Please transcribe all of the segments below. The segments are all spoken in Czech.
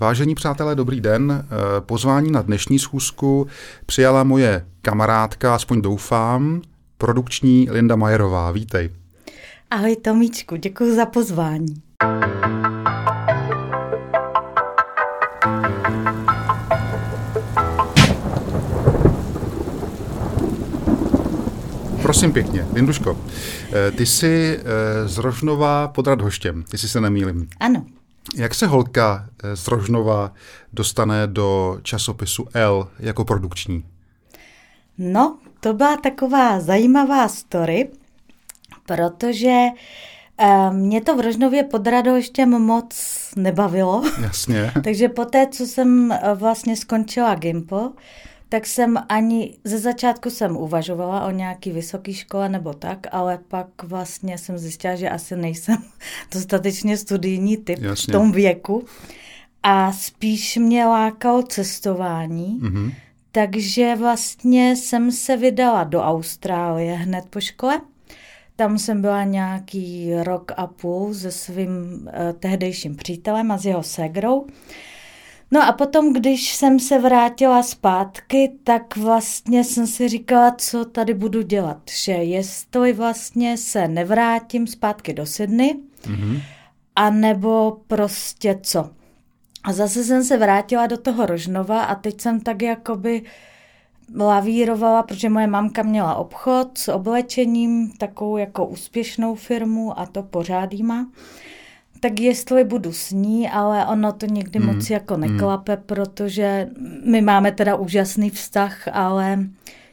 Vážení přátelé, dobrý den. Eh, pozvání na dnešní schůzku přijala moje kamarádka, aspoň doufám, produkční Linda Majerová. Vítej. Ahoj Tomíčku, děkuji za pozvání. Prosím pěkně, Linduško, eh, ty jsi eh, z Rožnova pod Radhoštěm, jestli se nemýlim. Ano. Jak se holka eh, z Rožnova dostane do časopisu L jako produkční? No, to byla taková zajímavá story, protože mě to v Rožnově pod Radhoštěm moc nebavilo. Jasně. Takže poté, co jsem vlastně skončila Gimpo, tak jsem ani ze začátku jsem uvažovala o nějaký vysoký škole nebo tak, ale pak vlastně jsem zjistila, že asi nejsem dostatečně studijní typ Jasně. v tom věku. A spíš mě lákalo cestování, mm-hmm. takže vlastně jsem se vydala do Austrálie hned po škole. Tam jsem byla nějaký rok a půl se svým uh, tehdejším přítelem a s jeho segrou. No a potom, když jsem se vrátila zpátky, tak vlastně jsem si říkala, co tady budu dělat. Že jestli vlastně se nevrátím zpátky do Sydney, mm-hmm. anebo prostě co. A zase jsem se vrátila do toho Rožnova a teď jsem tak jakoby lavírovala, protože moje mamka měla obchod s oblečením, takovou jako úspěšnou firmu a to pořád má tak jestli budu s ní, ale ono to někdy mm. moc jako hmm. neklape, mm. protože my máme teda úžasný vztah, ale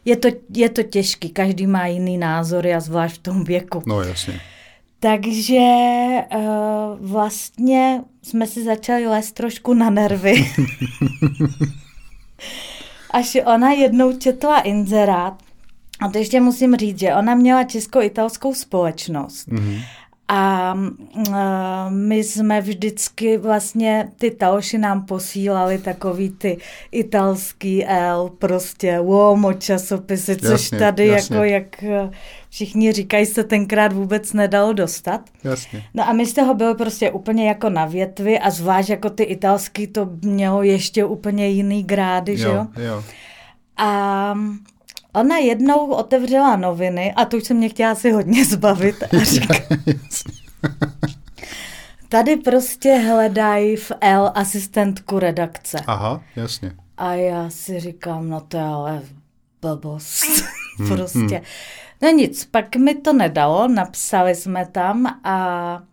je to, je to těžký, každý má jiný názory a zvlášť v tom věku. No jasně. Takže uh, vlastně jsme si začali lézt trošku na nervy. Až ona jednou četla inzerát, a to ještě musím říct, že ona měla česko-italskou společnost. Mm-hmm. A my jsme vždycky vlastně, ty taoši nám posílali takový ty italský L, prostě Uomo časopisy, což jasně, tady jasně. jako jak eh, všichni říkají, se tenkrát vůbec nedalo dostat. Jasně. No a my z toho byli prostě úplně jako na větvi a zvlášť jako ty italský to mělo ještě úplně jiný grády, jo, že jo? jo. A Ona jednou otevřela noviny a to už se mě chtěla si hodně zbavit a říká, tady prostě hledají v L asistentku redakce. Aha, jasně. A já si říkám, no to je ale blbost. Hmm, prostě. Hmm. No nic, pak mi to nedalo, napsali jsme tam a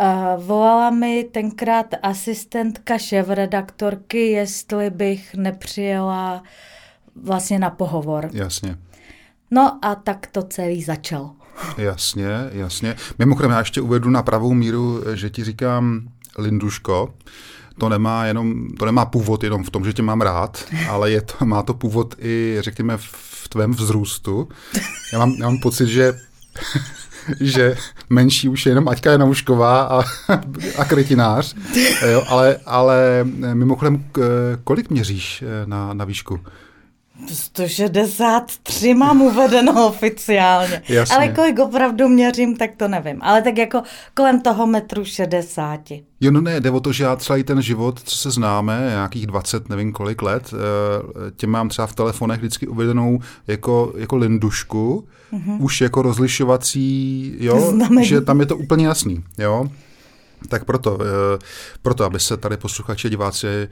Uh, volala mi tenkrát asistentka šéf-redaktorky, jestli bych nepřijela vlastně na pohovor. Jasně. No a tak to celý začal. Jasně, jasně. Mimochodem já ještě uvedu na pravou míru, že ti říkám Linduško, to nemá jenom, to nemá původ jenom v tom, že tě mám rád, ale je to, má to původ i, řekněme, v tvém vzrůstu. Já mám, já mám pocit, že že menší už je jenom Aťka Janoušková a, a krytinář, jo, ale, ale mimochodem, kolik měříš na, na výšku? 163 mám uvedeno oficiálně. Jasně. Ale kolik opravdu měřím, tak to nevím. Ale tak jako kolem toho metru 60. Jo, no ne, jde o to, že já celý ten život, co se známe, nějakých 20, nevím kolik let, eh, tě mám třeba v telefonech vždycky uvedenou jako, jako lindušku, mm-hmm. už jako rozlišovací, jo, Znamení. že tam je to úplně jasný, jo. Tak proto, eh, proto, aby se tady posluchači, diváci eh,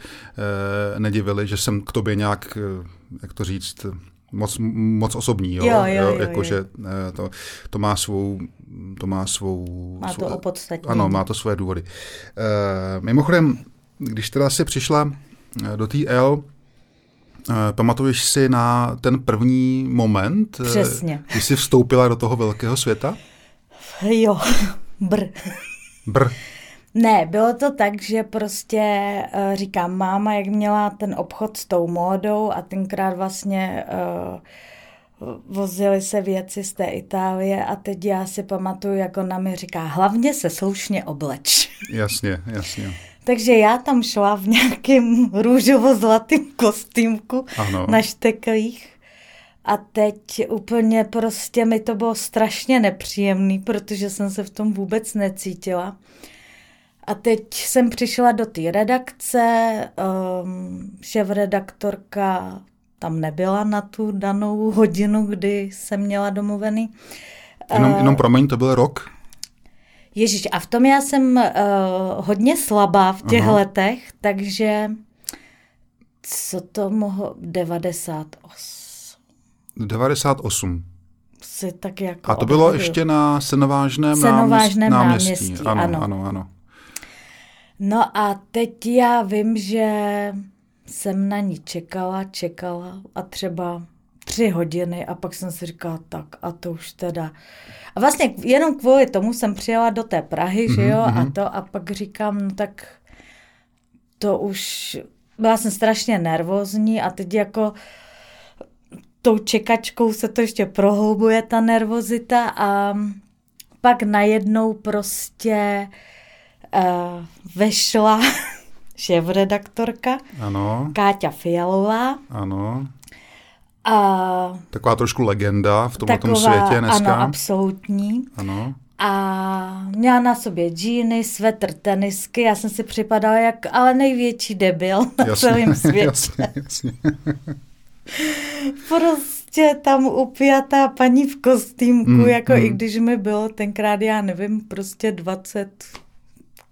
nedivili, že jsem k tobě nějak, eh, jak to říct, moc, moc osobní, jo, jo, jo, jo, jako, jo. že to, to má svou, to má svou... Má to svou, opodstatnění. Ano, má to svoje důvody. Mimochodem, když teda si přišla do té L, pamatuješ si na ten první moment? Přesně. Když jsi vstoupila do toho velkého světa? Jo, br. Br. Ne, bylo to tak, že prostě uh, říkám, máma, jak měla ten obchod s tou módou a tenkrát vlastně uh, vozily se věci z té Itálie a teď já si pamatuju, jak ona mi říká, hlavně se slušně obleč. Jasně, jasně. Takže já tam šla v nějakém růžovo-zlatým kostýmku ano. na šteklích a teď úplně prostě mi to bylo strašně nepříjemný, protože jsem se v tom vůbec necítila. A teď jsem přišla do té redakce, um, šéf-redaktorka tam nebyla na tu danou hodinu, kdy jsem měla domluvený. Jenom, uh, jenom promiň, to byl rok? Ježíš, a v tom já jsem uh, hodně slabá v těch Aha. letech, takže co to mohlo, 98. 98. Si tak jako a to bylo ještě na Senovážném, Senovážném náměstí. náměstí. Ano, ano, ano, ano. No a teď já vím, že jsem na ní čekala, čekala a třeba tři hodiny a pak jsem si říkala, tak a to už teda. A vlastně jenom kvůli tomu jsem přijela do té Prahy, mm-hmm, že jo, mm-hmm. a to a pak říkám, no tak to už, byla jsem strašně nervózní a teď jako tou čekačkou se to ještě prohloubuje ta nervozita a pak najednou prostě uh, vešla šéf-redaktorka ano. Káťa Fialová. Ano. A taková trošku legenda v tomto světě dneska. Ano, absolutní. Ano. A měla na sobě džíny, svetr, tenisky. Já jsem si připadala jak ale největší debil na jasně, celém světě. Jasně, jasně. prostě tam upjatá paní v kostýmku, mm, jako mm. i když mi bylo tenkrát, já nevím, prostě 20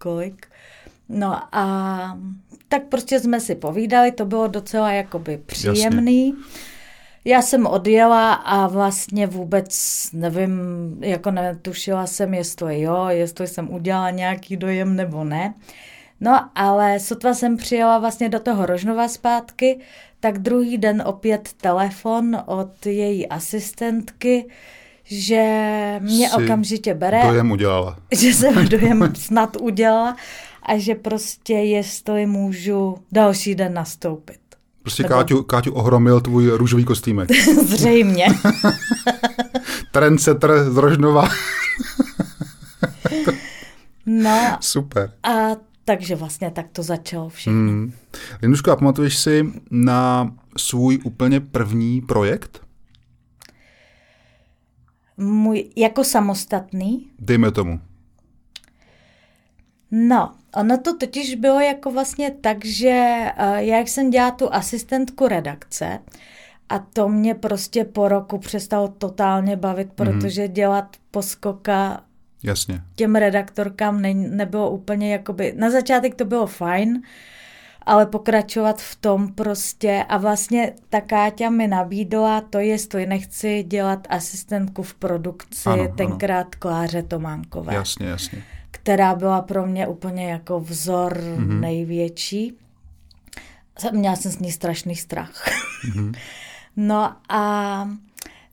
kolik. No a tak prostě jsme si povídali, to bylo docela jakoby příjemný. Jasně. Já jsem odjela a vlastně vůbec nevím, jako netušila jsem, jestli jo, jestli jsem udělala nějaký dojem nebo ne. No, ale sotva jsem přijela vlastně do toho Rožnova zpátky, tak druhý den opět telefon od její asistentky, že mě si okamžitě bere. Dojem udělala. Že jsem dojem snad udělala a že prostě jestli můžu další den nastoupit. Prostě Nebo... Káťu, Káťu ohromil tvůj růžový kostýmek. Zřejmě. Trendsetter z Rožnova. no. Super. A takže vlastně tak to začalo všechno. Hmm. Linuško, a pamatuješ si na svůj úplně první projekt? Můj, jako samostatný? Dejme tomu. No, ono to totiž bylo jako vlastně tak, že uh, já jsem dělala tu asistentku redakce a to mě prostě po roku přestalo totálně bavit, mm-hmm. protože dělat poskoka Jasně. těm redaktorkám ne, nebylo úplně jakoby, na začátek to bylo fajn, ale pokračovat v tom prostě a vlastně ta Káťa mi nabídla to, jestli nechci dělat asistentku v produkci, ano, tenkrát ano. Kláře Tománkové. Jasně, jasně která byla pro mě úplně jako vzor mm-hmm. největší. Měla jsem s ní strašný strach. Mm-hmm. no a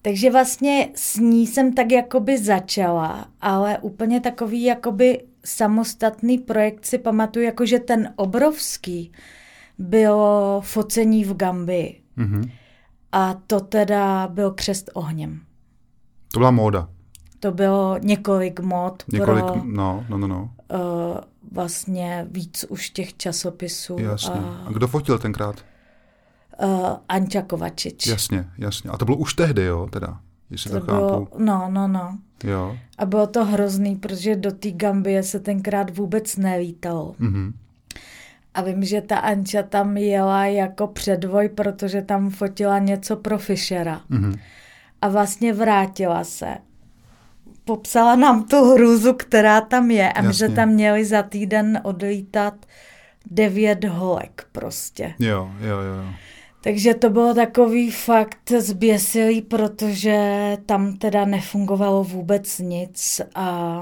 takže vlastně s ní jsem tak jakoby začala, ale úplně takový jakoby samostatný projekt si pamatuju, jakože ten obrovský bylo focení v Gambii. Mm-hmm. A to teda byl křest ohněm. To byla móda. To bylo několik mod několik, pro no, no, no, no. Uh, vlastně víc už těch časopisů. Jasně. A, a kdo fotil tenkrát? Uh, Anča Kovačič. Jasně, jasně. A to bylo už tehdy, jo, teda? Jestli to, to bylo, no, no, no. Jo. A bylo to hrozný, protože do té Gambie se tenkrát vůbec nelítalo. Mm-hmm. A vím, že ta Anča tam jela jako předvoj, protože tam fotila něco pro Fischera. Mm-hmm. A vlastně vrátila se popsala nám tu hrůzu, která tam je a my jsme tam měli za týden odlítat devět holek prostě. Jo, jo, jo. Takže to bylo takový fakt zběsilý, protože tam teda nefungovalo vůbec nic a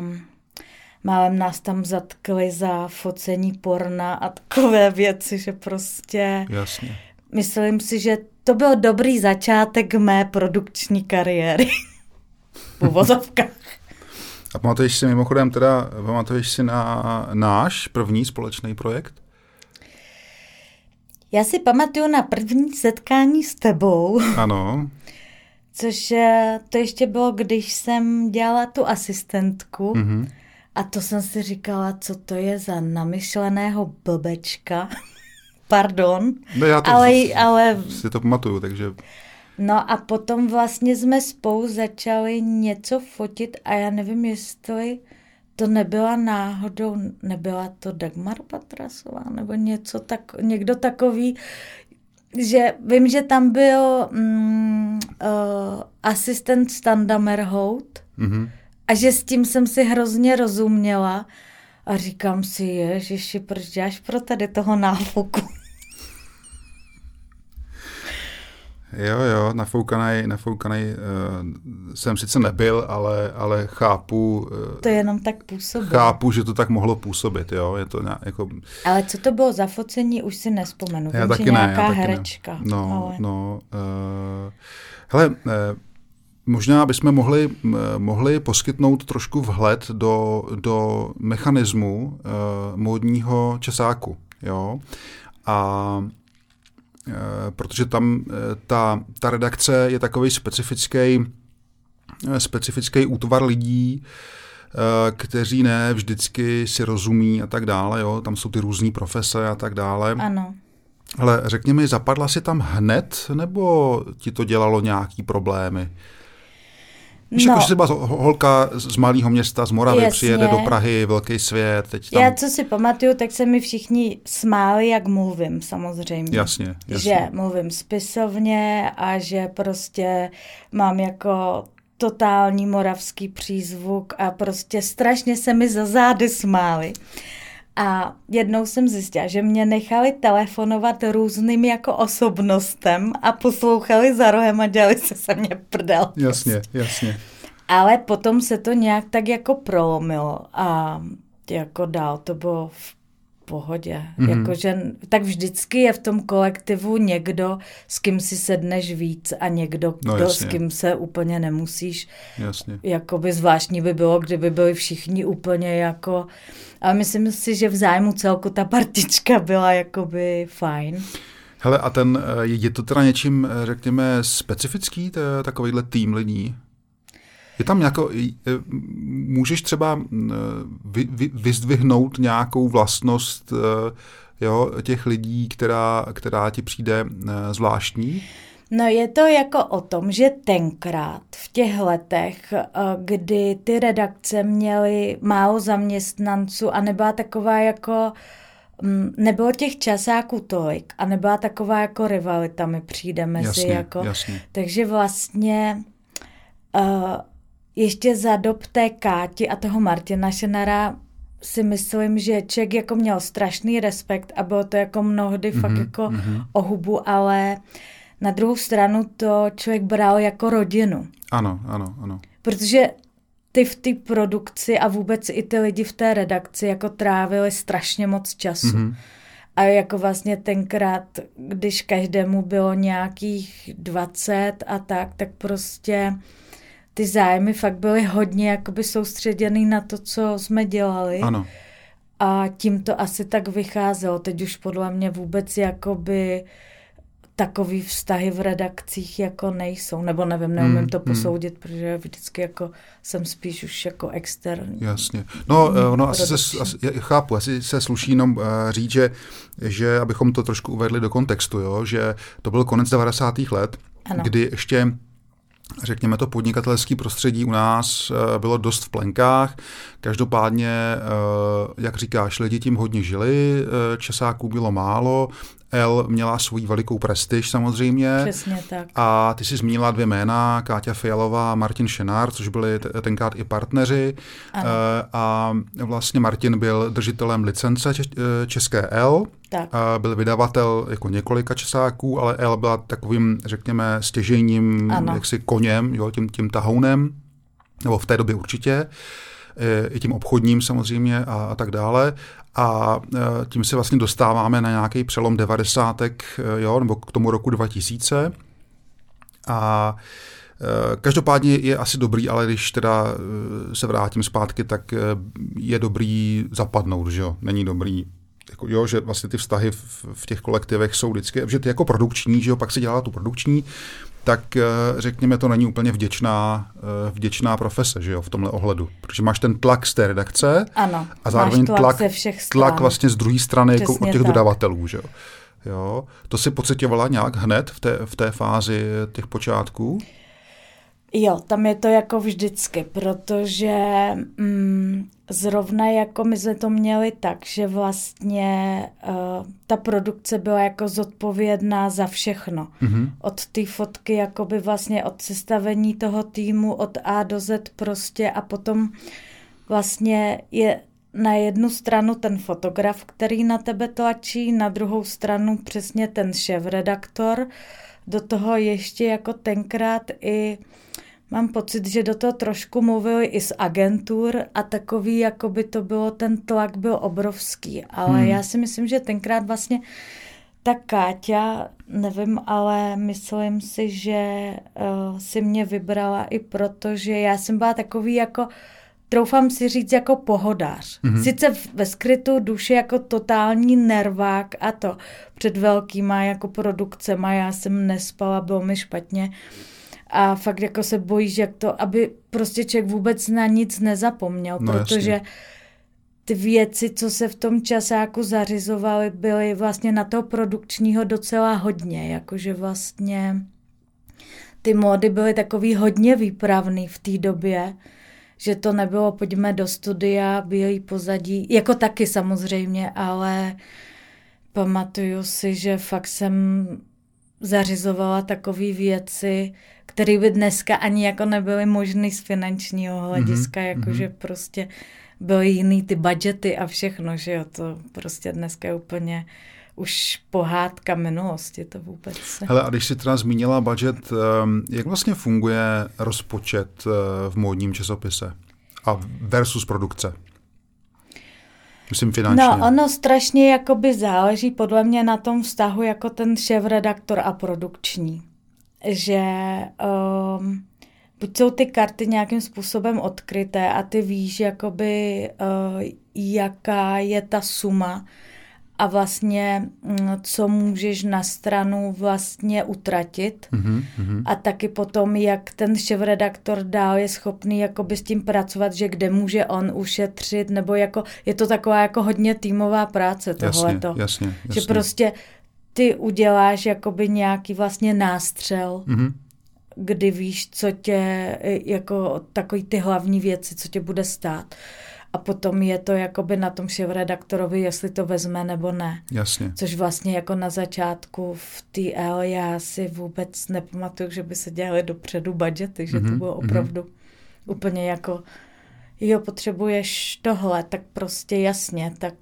málem nás tam zatkli za focení porna a takové věci, že prostě... Jasně. Myslím si, že to byl dobrý začátek mé produkční kariéry. v uvozovkách. A pamatuješ si mimochodem teda, pamatuješ si na náš první společný projekt? Já si pamatuju na první setkání s tebou. Ano. Což eh, to ještě bylo, když jsem dělala tu asistentku. Mm-hmm. A to jsem si říkala, co to je za namyšleného blbečka. Pardon. No já to ale, ale si to pamatuju, takže... No a potom vlastně jsme spolu začali něco fotit a já nevím, jestli to nebyla náhodou, nebyla to Dagmar Patrasová nebo něco tak, někdo takový, že vím, že tam byl mm, uh, asistent Standa Merhout mm-hmm. a že s tím jsem si hrozně rozuměla a říkám si, ježiši, proč děláš pro tady toho náfoku? Jo, jo, nafoukaný, nafoukaný uh, jsem sice nebyl, ale, ale chápu... Uh, to jenom tak působí. Chápu, že to tak mohlo působit, jo, je to nějak, jako... Ale co to bylo za focení, už si nespomenu. Já Vím, taky že ne, nějaká já taky herečka. Ne. No, ale... no. Uh, hele, uh, Možná bychom mohli, mohli poskytnout trošku vhled do, do mechanismu uh, módního časáku. Jo? A Eh, protože tam eh, ta, ta redakce je takový specifický, eh, specifický útvar lidí, kteří ne vždycky si rozumí a tak dále, jo? tam jsou ty různé profese a tak dále. Ano. Ale řekni mi, zapadla si tam hned, nebo ti to dělalo nějaký problémy? Víš, no. jako, že třeba holka z malého města, z Moravy, Jasně. přijede do Prahy, velký svět. Teď tam... Já, co si pamatuju, tak se mi všichni smáli, jak mluvím, samozřejmě. Jasně, jasně. Že mluvím spisovně a že prostě mám jako totální moravský přízvuk a prostě strašně se mi za zády smáli. A jednou jsem zjistila, že mě nechali telefonovat různým jako osobnostem a poslouchali za rohem a dělali se se mě prdel. Jasně, jasně. Ale potom se to nějak tak jako prolomilo a jako dál to bylo v pohodě. Mm-hmm. Jakože, tak vždycky je v tom kolektivu někdo, s kým si sedneš víc a někdo, no, kdo, s kým se úplně nemusíš. Jasně. Jakoby zvláštní by bylo, kdyby byli všichni úplně jako... Ale myslím si, že v zájmu celku ta partička byla jakoby fajn. Hele, a ten, eh, je to teda něčím, eh, řekněme, specifický, to je takovýhle tým lidí? Je tam nějako, můžeš třeba vy, vy, vyzdvihnout nějakou vlastnost e, jo, těch lidí, která, která ti přijde e, zvláštní? No je to jako o tom, že tenkrát v těch letech, e, kdy ty redakce měly málo zaměstnanců a nebyla taková jako nebylo těch časáků tolik a nebyla taková jako rivalita mi přijde mezi jasně, jako, jasně. takže vlastně uh, ještě za dob té Káti a toho Martina Šenara si myslím, že Ček jako měl strašný respekt a bylo to jako mnohdy mm-hmm, fakt mhm, jako mm-hmm. o hubu, ale na druhou stranu to člověk bral jako rodinu. Ano, ano, ano. Protože ty v té produkci a vůbec i ty lidi v té redakci jako trávili strašně moc času. Mm-hmm. A jako vlastně tenkrát, když každému bylo nějakých 20 a tak, tak prostě ty zájmy fakt byly hodně jakoby soustředěný na to, co jsme dělali. Ano. A tím to asi tak vycházelo. Teď už podle mě vůbec jakoby takový vztahy v redakcích jako nejsou, nebo nevím, neumím hmm, to hmm. posoudit, hmm. protože vždycky jako jsem spíš už jako externí. Jasně. No, no asi se, asi, já chápu, asi se sluší jenom uh, říct, že, že abychom to trošku uvedli do kontextu, jo, že to byl konec 90. let, ano. kdy ještě řekněme to podnikatelské prostředí u nás eh, bylo dost v plenkách. Každopádně, eh, jak říkáš, lidi tím hodně žili, eh, časáků bylo málo, L měla svůj velikou prestiž samozřejmě. Přesně tak. A ty jsi zmínila dvě jména, Káťa Fialová a Martin Šenár, což byli tenkrát i partneři. Ano. A vlastně Martin byl držitelem licence České L, tak. A byl vydavatel jako několika časáků, ale L byla takovým, řekněme, stěžením jaksi koněm, jo, tím, tím tahounem, nebo v té době určitě, e, i tím obchodním samozřejmě a, a tak dále. A e, tím se vlastně dostáváme na nějaký přelom devadesátek, e, jo, nebo k tomu roku 2000. A Každopádně je asi dobrý, ale když teda se vrátím zpátky, tak je dobrý zapadnout, že jo? Není dobrý jako, jo, že vlastně ty vztahy v, v těch kolektivech jsou vždycky, že ty jako produkční, že jo, pak se dělá tu produkční, tak eh, řekněme, to není úplně vděčná, eh, vděčná profese, že jo, v tomhle ohledu. Protože máš ten tlak z té redakce ano, a zároveň tlak, tlak, ze všech tlak vlastně z druhé strany jako od těch tak. dodavatelů, že jo. jo. To si pocitovala nějak hned v té, v té fázi těch počátků? Jo, tam je to jako vždycky, protože mm, zrovna jako my jsme to měli tak, že vlastně uh, ta produkce byla jako zodpovědná za všechno. Mm-hmm. Od té fotky, jakoby vlastně od sestavení toho týmu od A do Z prostě a potom vlastně je na jednu stranu ten fotograf, který na tebe tlačí, na druhou stranu přesně ten šéf-redaktor, do toho ještě jako tenkrát i Mám pocit, že do toho trošku mluvili i z agentur a takový, jako by to bylo, ten tlak byl obrovský. Ale hmm. já si myslím, že tenkrát vlastně ta Káťa, nevím, ale myslím si, že uh, si mě vybrala i proto, že já jsem byla takový jako, troufám si říct, jako pohodář. Mm-hmm. Sice ve skrytu duše jako totální nervák a to před velkýma jako produkcema, já jsem nespala, bylo mi špatně. A fakt jako se bojíš, jak to, aby prostě člověk vůbec na nic nezapomněl, no, protože jasně. ty věci, co se v tom časáku zařizovaly, byly vlastně na toho produkčního docela hodně, jakože vlastně ty módy byly takový hodně výpravný v té době, že to nebylo pojďme do studia, bílý pozadí, jako taky samozřejmě, ale pamatuju si, že fakt jsem zařizovala takové věci, které by dneska ani jako nebyly možné z finančního hlediska, mm-hmm. jakože prostě byly jiný ty budgety a všechno, že jo, to prostě dneska je úplně už pohádka minulosti, to vůbec. Hele, a když jsi teda zmínila budget, ehm, jak vlastně funguje rozpočet eh, v módním časopise a versus produkce? Myslím finančně. No, ono strašně jakoby záleží podle mě na tom vztahu jako ten šéf-redaktor a produkční že um, buď jsou ty karty nějakým způsobem odkryté a ty víš, jakoby, uh, jaká je ta suma a vlastně mm, co můžeš na stranu vlastně utratit mm-hmm. a taky potom, jak ten šéf-redaktor dál je schopný jakoby s tím pracovat, že kde může on ušetřit, nebo jako je to taková jako hodně týmová práce tohleto. Jasně, jasně, jasně. Že prostě ty uděláš jakoby nějaký vlastně nástřel, mm-hmm. kdy víš, co tě, jako takový ty hlavní věci, co tě bude stát. A potom je to jakoby na tom redaktorovi, jestli to vezme nebo ne. Jasně. Což vlastně jako na začátku v TL já si vůbec nepamatuju, že by se dělali dopředu budgety, že mm-hmm. to mhm, bylo mhm. opravdu mm-hmm. úplně jako jo, potřebuješ tohle, tak prostě jasně, tak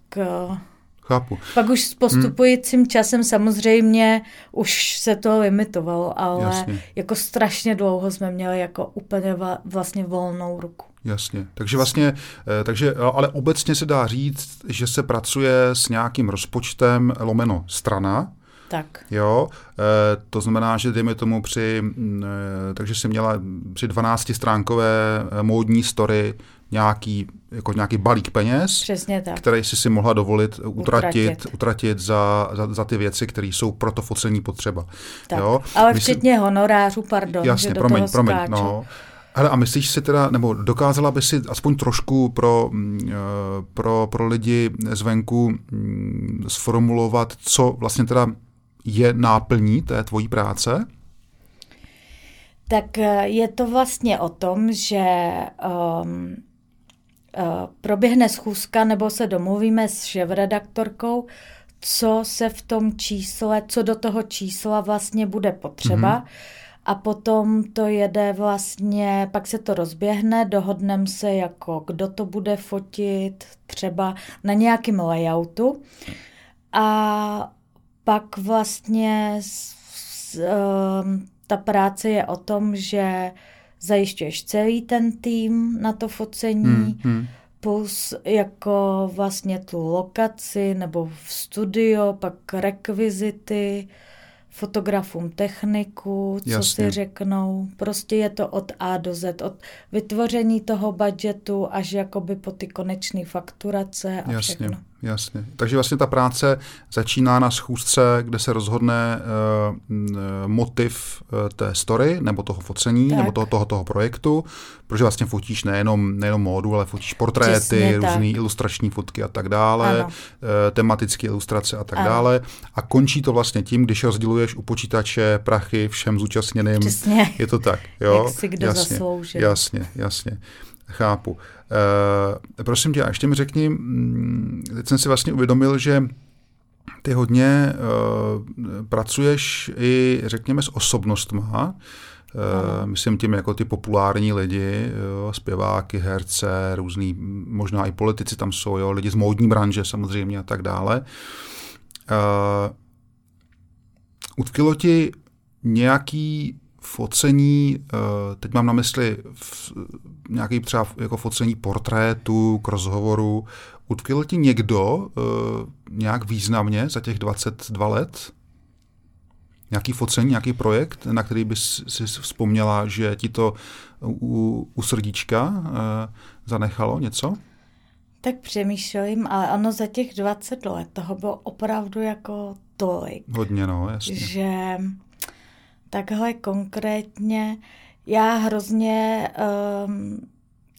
uh, Chápu. Pak už s postupujícím hmm. časem samozřejmě už se to limitovalo, ale Jasně. jako strašně dlouho jsme měli jako úplně vlastně volnou ruku. Jasně. Takže vlastně, eh, takže, ale obecně se dá říct, že se pracuje s nějakým rozpočtem lomeno strana, tak. Jo, e, to znamená, že dejme tomu při, e, takže jsem měla při 12 stránkové módní story nějaký, jako nějaký balík peněz, Přesně tak. který si si mohla dovolit utratit, utratit, utratit za, za, za ty věci, které jsou pro to focení potřeba. Tak. Jo? Ale Myslím, včetně honorářů, pardon, jasně, že do promiň, toho promiň, no. Hele, a myslíš si teda, nebo dokázala by si aspoň trošku pro, mm, eh, pro, pro lidi zvenku mm, sformulovat, co vlastně teda je náplní té tvojí práce? Tak eh, je to vlastně o tom, že um, proběhne schůzka nebo se domluvíme s šéf-redaktorkou, co se v tom čísle, co do toho čísla vlastně bude potřeba. Mm-hmm. A potom to jede vlastně, pak se to rozběhne, dohodneme se jako, kdo to bude fotit, třeba na nějakém layoutu. A pak vlastně s, s, um, ta práce je o tom, že zajišťuješ celý ten tým na to focení, hmm, hmm. plus jako vlastně tu lokaci nebo v studio, pak rekvizity, fotografům techniku, co Jasně. si řeknou. Prostě je to od A do Z, od vytvoření toho budgetu až jakoby po ty konečné fakturace a Jasně. všechno. Jasně. Takže vlastně ta práce začíná na schůzce, kde se rozhodne uh, motiv uh, té story, nebo toho focení, tak. nebo toho, toho, toho projektu, protože vlastně fotíš nejenom, nejenom módu, ale fotíš portréty, různé ilustrační fotky a tak dále, uh, tematické ilustrace a tak ano. dále. A končí to vlastně tím, když rozděluješ u počítače prachy všem zúčastněným. Přesně. Je to tak, jo? Jak si kdo jasně, zasloužil. Jasně, jasně. Chápu. E, prosím tě, a ještě mi řekni, mm, teď jsem si vlastně uvědomil, že ty hodně e, pracuješ i, řekněme, s osobnostma, e, myslím tím jako ty populární lidi, jo, zpěváky, herce, různý, možná i politici tam jsou, jo, lidi z módní branže samozřejmě a tak dále. E, utkilo ti nějaký focení, eh, teď mám na mysli nějaký třeba jako focení portrétu k rozhovoru, utkvěl ti někdo eh, nějak významně za těch 22 let? Nějaký focení, nějaký projekt, na který bys si vzpomněla, že ti to u, u srdíčka eh, zanechalo něco? Tak přemýšlím, ale ano, za těch 20 let toho bylo opravdu jako tolik. Hodně, no, jasně. Že takhle konkrétně já hrozně um,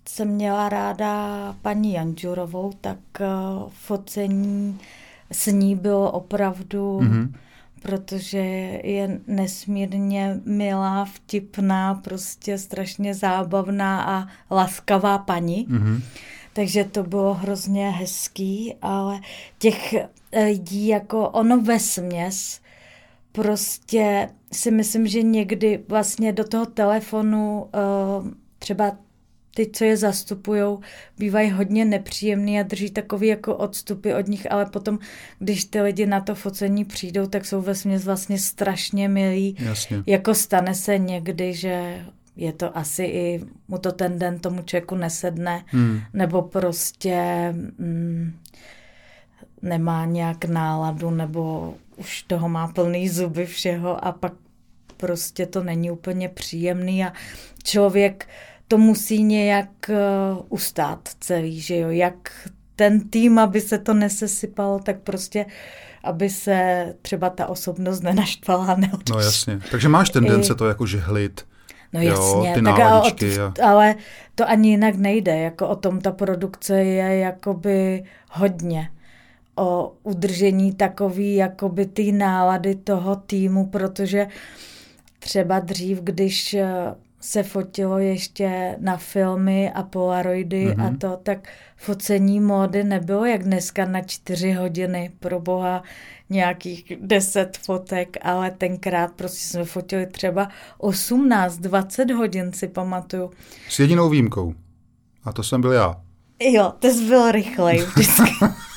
jsem měla ráda paní Janžurovou, tak uh, focení s ní bylo opravdu, mm-hmm. protože je nesmírně milá, vtipná, prostě strašně zábavná a laskavá paní. Mm-hmm. Takže to bylo hrozně hezký, ale těch lidí jako ono ve směs prostě si myslím, že někdy vlastně do toho telefonu uh, třeba ty, co je zastupují, bývají hodně nepříjemný a drží takový jako odstupy od nich, ale potom, když ty lidi na to focení přijdou, tak jsou ve směs vlastně strašně milí. Jasně. Jako stane se někdy, že je to asi i mu to ten den tomu člověku nesedne, hmm. nebo prostě mm, nemá nějak náladu, nebo už toho má plný zuby všeho a pak prostě to není úplně příjemný a člověk to musí nějak uh, ustát celý, že jo, jak ten tým, aby se to nesesypalo, tak prostě aby se třeba ta osobnost nenaštvala, neodešla. No jasně, takže máš tendence I... to jako žehlit. No jasně, jo, ty tak ale, od, a... ale to ani jinak nejde, jako o tom ta produkce je jakoby hodně o udržení takový jakoby ty nálady toho týmu, protože třeba dřív, když eh, se fotilo ještě na filmy a polaroidy mm-hmm. a mhm. to, tak focení módy nebylo jak dneska na čtyři hodiny, pro boha nějakých deset fotek, ale tenkrát prostě jsme fotili třeba 18, 20 hodin, si pamatuju. S jedinou výjimkou. A to jsem byl já. Jo, to jsi byl rychlej vždycky.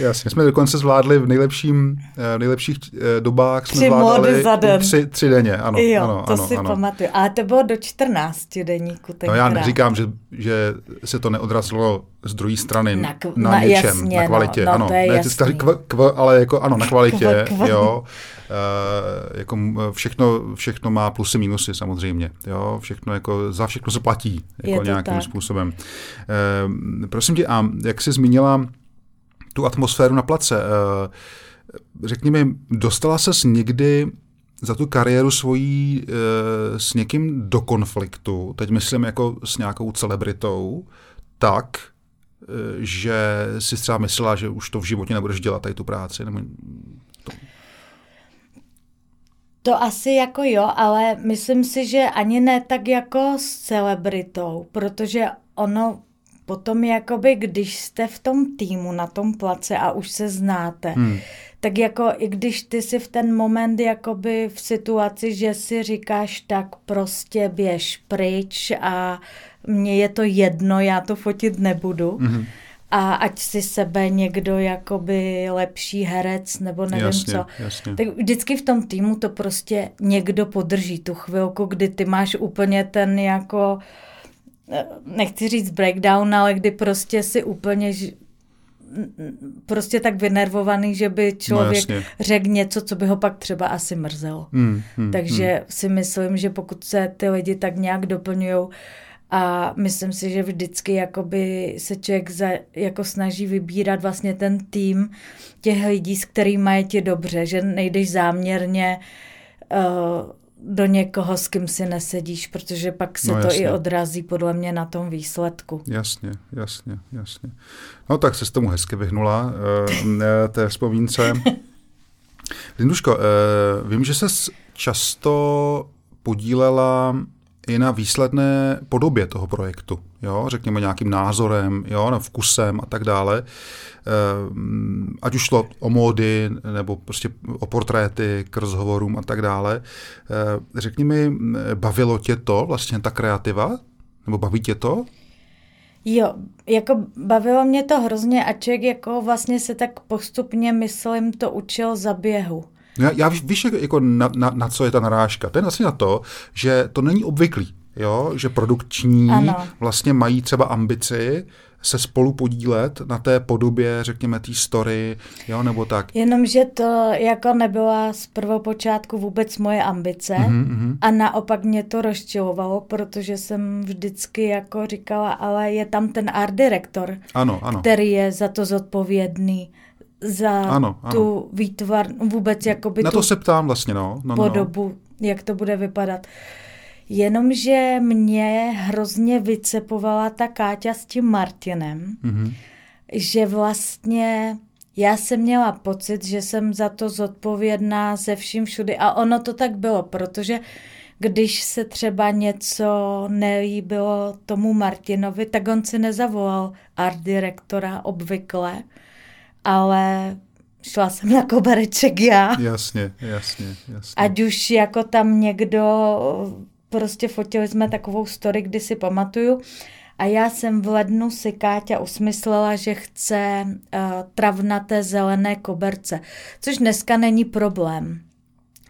Jasně, jsme dokonce zvládli v nejlepším, eh, nejlepších eh, dobách, jsme tři zvládali za den. Tři, tři denně, ano. Jo, ano, to ano, si ano. pamatuju. Ale to bylo do 14 deníku tenkrát. No já neříkám, že, že se to neodrazilo z druhé strany na, k- na, na něčem, jasně, na kvalitě. no, no, ano, to je ne, ty kv, kv, ale jako ano, na kvalitě, Kv, kv. jo. Uh, jako všechno, všechno má plusy, minusy samozřejmě, jo. Všechno jako, za všechno se platí, jako nějakým tak. způsobem. Uh, prosím tě, a jak jsi zmínila tu atmosféru na place, uh, řekni mi, dostala ses někdy za tu kariéru svojí e, s někým do konfliktu, teď myslím jako s nějakou celebritou, tak, e, že si třeba myslela, že už to v životě nebudeš dělat, tady tu práci? Nebo to... To asi jako jo, ale myslím si, že ani ne tak jako s celebritou, protože ono potom jakoby, když jste v tom týmu na tom place a už se znáte, hmm. tak jako i když ty si v ten moment jakoby v situaci, že si říkáš tak prostě běž pryč a mně je to jedno, já to fotit nebudu, hmm. a ať si sebe někdo jakoby lepší herec nebo nevím jasně, co, jasně. tak vždycky v tom týmu to prostě někdo podrží tu chvilku, kdy ty máš úplně ten jako nechci říct breakdown, ale kdy prostě si úplně prostě tak vynervovaný, že by člověk no, řekl něco, co by ho pak třeba asi mrzelo. Hmm, hmm, Takže hmm. si myslím, že pokud se ty lidi tak nějak doplňují A myslím si, že vždycky jakoby se člověk za, jako snaží vybírat vlastně ten tým těch lidí, s kterými je ti dobře, že nejdeš záměrně uh, do někoho, s kým si nesedíš, protože pak se no, to i odrazí podle mě na tom výsledku. Jasně, jasně, jasně. No tak se s tomu hezky vyhnula, uh, té vzpomínce. Linduško, uh, vím, že se často podílela i na výsledné podobě toho projektu, jo, řekněme nějakým názorem, jo, vkusem a tak dále. Eh, ať už šlo o módy nebo prostě o portréty k rozhovorům a tak dále. Eh, řekni mi, bavilo tě to, vlastně ta kreativa? Nebo baví tě to? Jo, jako bavilo mě to hrozně a člověk jako vlastně se tak postupně, myslím, to učil za běhu. Já, já víš, jako na, na, na co je ta narážka? To je vlastně na to, že to není obvyklý, jo? že produkční ano. vlastně mají třeba ambici se spolu podílet na té podobě, řekněme, té story, jo, nebo tak. Jenomže to jako nebyla z prvopočátku vůbec moje ambice mm-hmm. a naopak mě to rozčilovalo, protože jsem vždycky jako říkala, ale je tam ten art director, ano, ano. který je za to zodpovědný za ano, ano. tu výtvar, vůbec jakoby Na to se ptám vlastně, no. no, no, no. podobu, no. jak to bude vypadat. Jenomže mě hrozně vycepovala ta Káťa s tím Martinem, mm-hmm. že vlastně já jsem měla pocit, že jsem za to zodpovědná ze vším všudy a ono to tak bylo, protože když se třeba něco nelíbilo tomu Martinovi, tak on si nezavolal art direktora obvykle, ale šla jsem na kobereček já. Jasně, jasně, jasně. Ať už jako tam někdo, prostě fotili jsme takovou story, kdy si pamatuju, a já jsem v lednu si Káťa usmyslela, že chce uh, travnaté zelené koberce, což dneska není problém.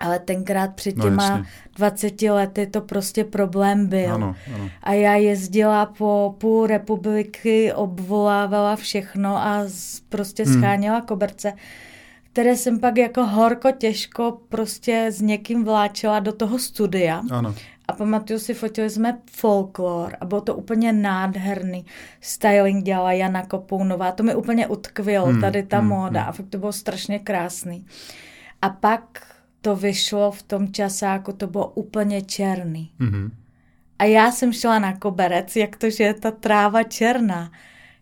Ale tenkrát před no, těma no, 20 lety to prostě problém byl. Ano, ano. A já jezdila po půl republiky, obvolávala všechno a prostě hmm. scháněla koberce, které jsem pak jako horko těžko prostě s někým vláčela do toho studia. Ano. A pamatuju si, fotili jsme folklor a bylo to úplně nádherný. Styling dělala Jana Kopounová, to mi úplně utkvělo, hmm, tady ta hmm, móda hmm. a fakt to bylo strašně krásný. A pak to vyšlo v tom časáku, to bylo úplně černý. Mm-hmm. A já jsem šla na koberec, jak to, že je ta tráva černá.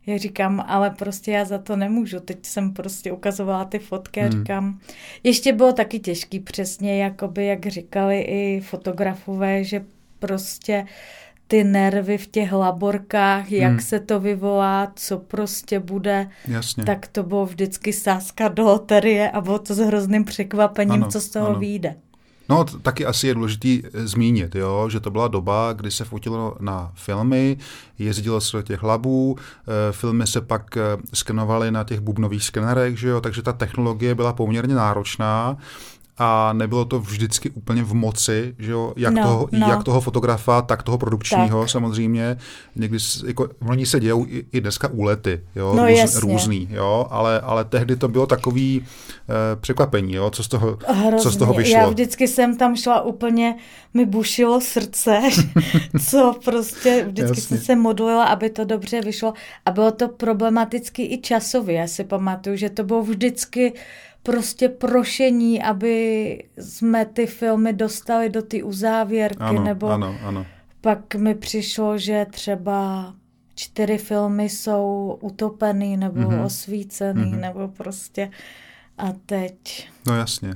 Já říkám, ale prostě já za to nemůžu. Teď jsem prostě ukazovala ty fotky a mm. říkám, ještě bylo taky těžký přesně, jakoby, jak říkali i fotografové, že prostě ty nervy v těch laborkách, jak hmm. se to vyvolá, co prostě bude, Jasně. tak to bylo vždycky sázka do loterie a bylo to s hrozným překvapením, ano, co z toho ano. vyjde. No, taky asi je důležitý eh, zmínit, jo, že to byla doba, kdy se fotilo na filmy, jezdilo se do těch labů, eh, filmy se pak eh, skenovaly na těch bubnových skenerech, že jo, takže ta technologie byla poměrně náročná a nebylo to vždycky úplně v moci, že jo, jak, no, toho, no. jak toho fotografa, tak toho produkčního tak. samozřejmě. Někdy, jako, oni se dějou i, i dneska úlety, jo, no, růz, různý, jo, ale, ale tehdy to bylo takový eh, překvapení, jo, co z toho, co z toho vyšlo. Já vždycky jsem tam šla úplně, mi bušilo srdce, co prostě, vždycky Jasně. jsem se modlila, aby to dobře vyšlo a bylo to problematicky i časově, já si pamatuju, že to bylo vždycky prostě prošení, aby jsme ty filmy dostali do ty uzávěrky, ano, nebo ano, ano. pak mi přišlo, že třeba čtyři filmy jsou utopený nebo mm-hmm. osvícený, mm-hmm. nebo prostě a teď... No jasně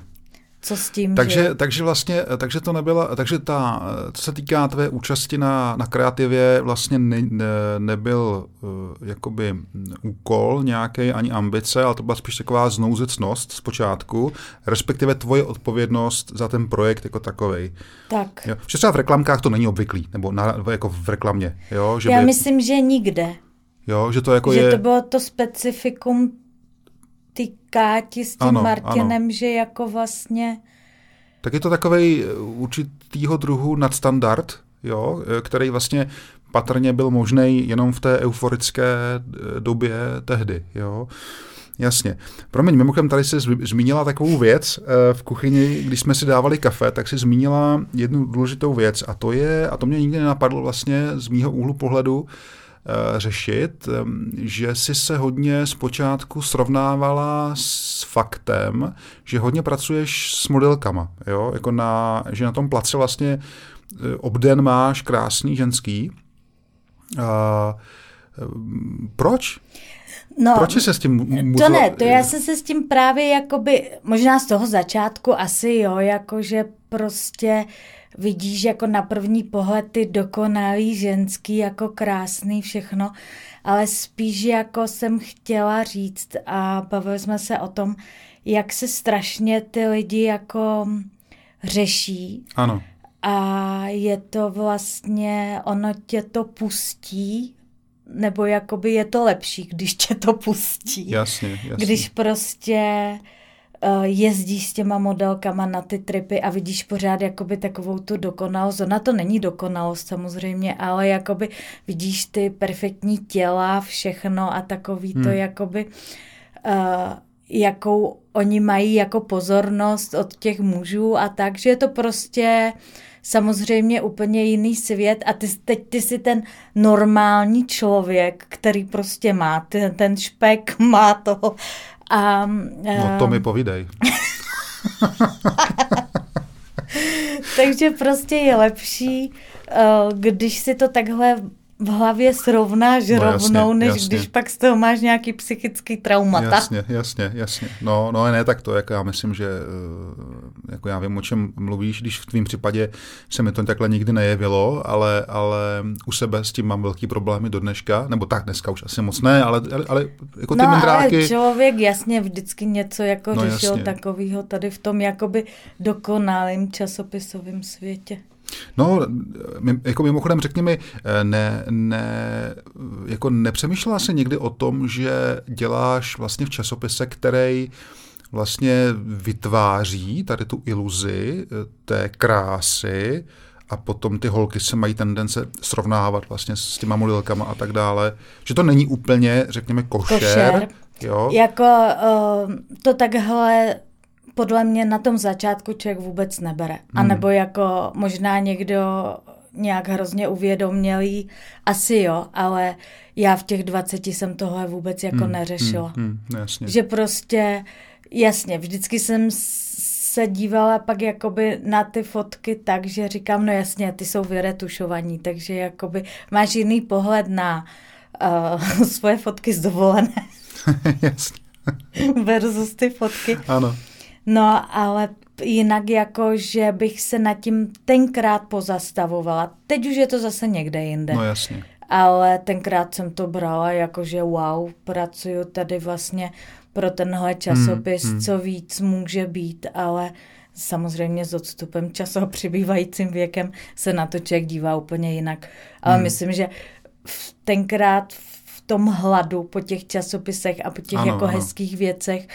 co s tím, takže, že... takže vlastně, takže to nebyla, takže ta, co se týká tvé účasti na, na kreativě, vlastně ne, ne, nebyl uh, jakoby úkol nějaký ani ambice, ale to byla spíš taková znouzecnost zpočátku, respektive tvoje odpovědnost za ten projekt jako takový. Tak. Jo. Třeba v reklamkách to není obvyklý, nebo na, jako v reklamě. Jo? Že Já by... myslím, že nikde. Jo, že to jako že je... to bylo to specifikum ty Káti s tím ano, Martinem, ano. že jako vlastně... Tak je to takový eh, určitýho druhu nadstandard, jo, eh, který vlastně patrně byl možný jenom v té euforické eh, době tehdy. Jo. Jasně. Promiň, mimochodem tady se zmínila takovou věc v kuchyni, když jsme si dávali kafe, tak si zmínila jednu důležitou věc a to je, a to mě nikdy nenapadlo vlastně z mýho úhlu pohledu, řešit, ehm, že si se hodně zpočátku srovnávala s faktem, že hodně pracuješ s modelkama, jo? Jako na, že na tom place vlastně eh, obden máš krásný ženský. A, proč? No, Proč se s tím můžu... To ne, to já jsem se s tím právě jakoby, možná z toho začátku asi jo, jakože prostě vidíš jako na první pohled ty dokonalý ženský, jako krásný všechno, ale spíš jako jsem chtěla říct a bavili jsme se o tom, jak se strašně ty lidi jako řeší. Ano. A je to vlastně, ono tě to pustí nebo jakoby je to lepší, když tě to pustí. Jasně, jasně. Když prostě jezdíš s těma modelkama na ty tripy a vidíš pořád jakoby takovou tu dokonalost. Ona to není dokonalost samozřejmě, ale jakoby vidíš ty perfektní těla, všechno a takový hmm. to jakoby uh, jakou oni mají jako pozornost od těch mužů a tak, že je to prostě samozřejmě úplně jiný svět a ty, teď ty jsi ten normální člověk, který prostě má ten, ten špek, má to. A, no to mi povídej. Takže prostě je lepší, eh, když si to takhle v hlavě srovnáš no, rovnou, jasně, než jasně. když pak z toho máš nějaký psychický traumata. Jasně, jasně, jasně. No, no ne tak to, jako já myslím, že eh, jako já vím, o čem mluvíš, když v tvém případě se mi to takhle nikdy nejevilo, ale, ale u sebe s tím mám velký problémy do dneška, nebo tak dneska už asi moc ne, ale, ale, ale jako ty no, mindráky... ale člověk jasně vždycky něco jako no, řešil takového tady v tom jakoby dokonalém časopisovém světě. No, jako mimochodem řekni mi, ne, ne, jako nepřemýšlela se někdy o tom, že děláš vlastně v časopise, který vlastně vytváří tady tu iluzi eh, té krásy a potom ty holky se mají tendence srovnávat vlastně s těma modelkama a tak dále. Že to není úplně, řekněme, košer. košer. Jo? Jako uh, to takhle podle mě na tom začátku člověk vůbec nebere. Hmm. A nebo jako možná někdo nějak hrozně uvědomělý, asi jo, ale já v těch 20 jsem tohle vůbec jako hmm. neřešila. Hmm. Hmm. Jasně. Že prostě, jasně, vždycky jsem se dívala pak jakoby na ty fotky tak, že říkám, no jasně, ty jsou vyretušovaní, takže jakoby máš jiný pohled na uh, svoje fotky z dovolené. jasně. Versus ty fotky. Ano. No, ale jinak jako, že bych se nad tím tenkrát pozastavovala. Teď už je to zase někde jinde. No jasně. Ale tenkrát jsem to brala jako, že wow, pracuju tady vlastně pro tenhle časopis, hmm, hmm. co víc může být, ale samozřejmě s odstupem času a přibývajícím věkem se na to člověk dívá úplně jinak. Ale hmm. myslím, že tenkrát v tom hladu po těch časopisech a po těch ano, jako ano. hezkých věcech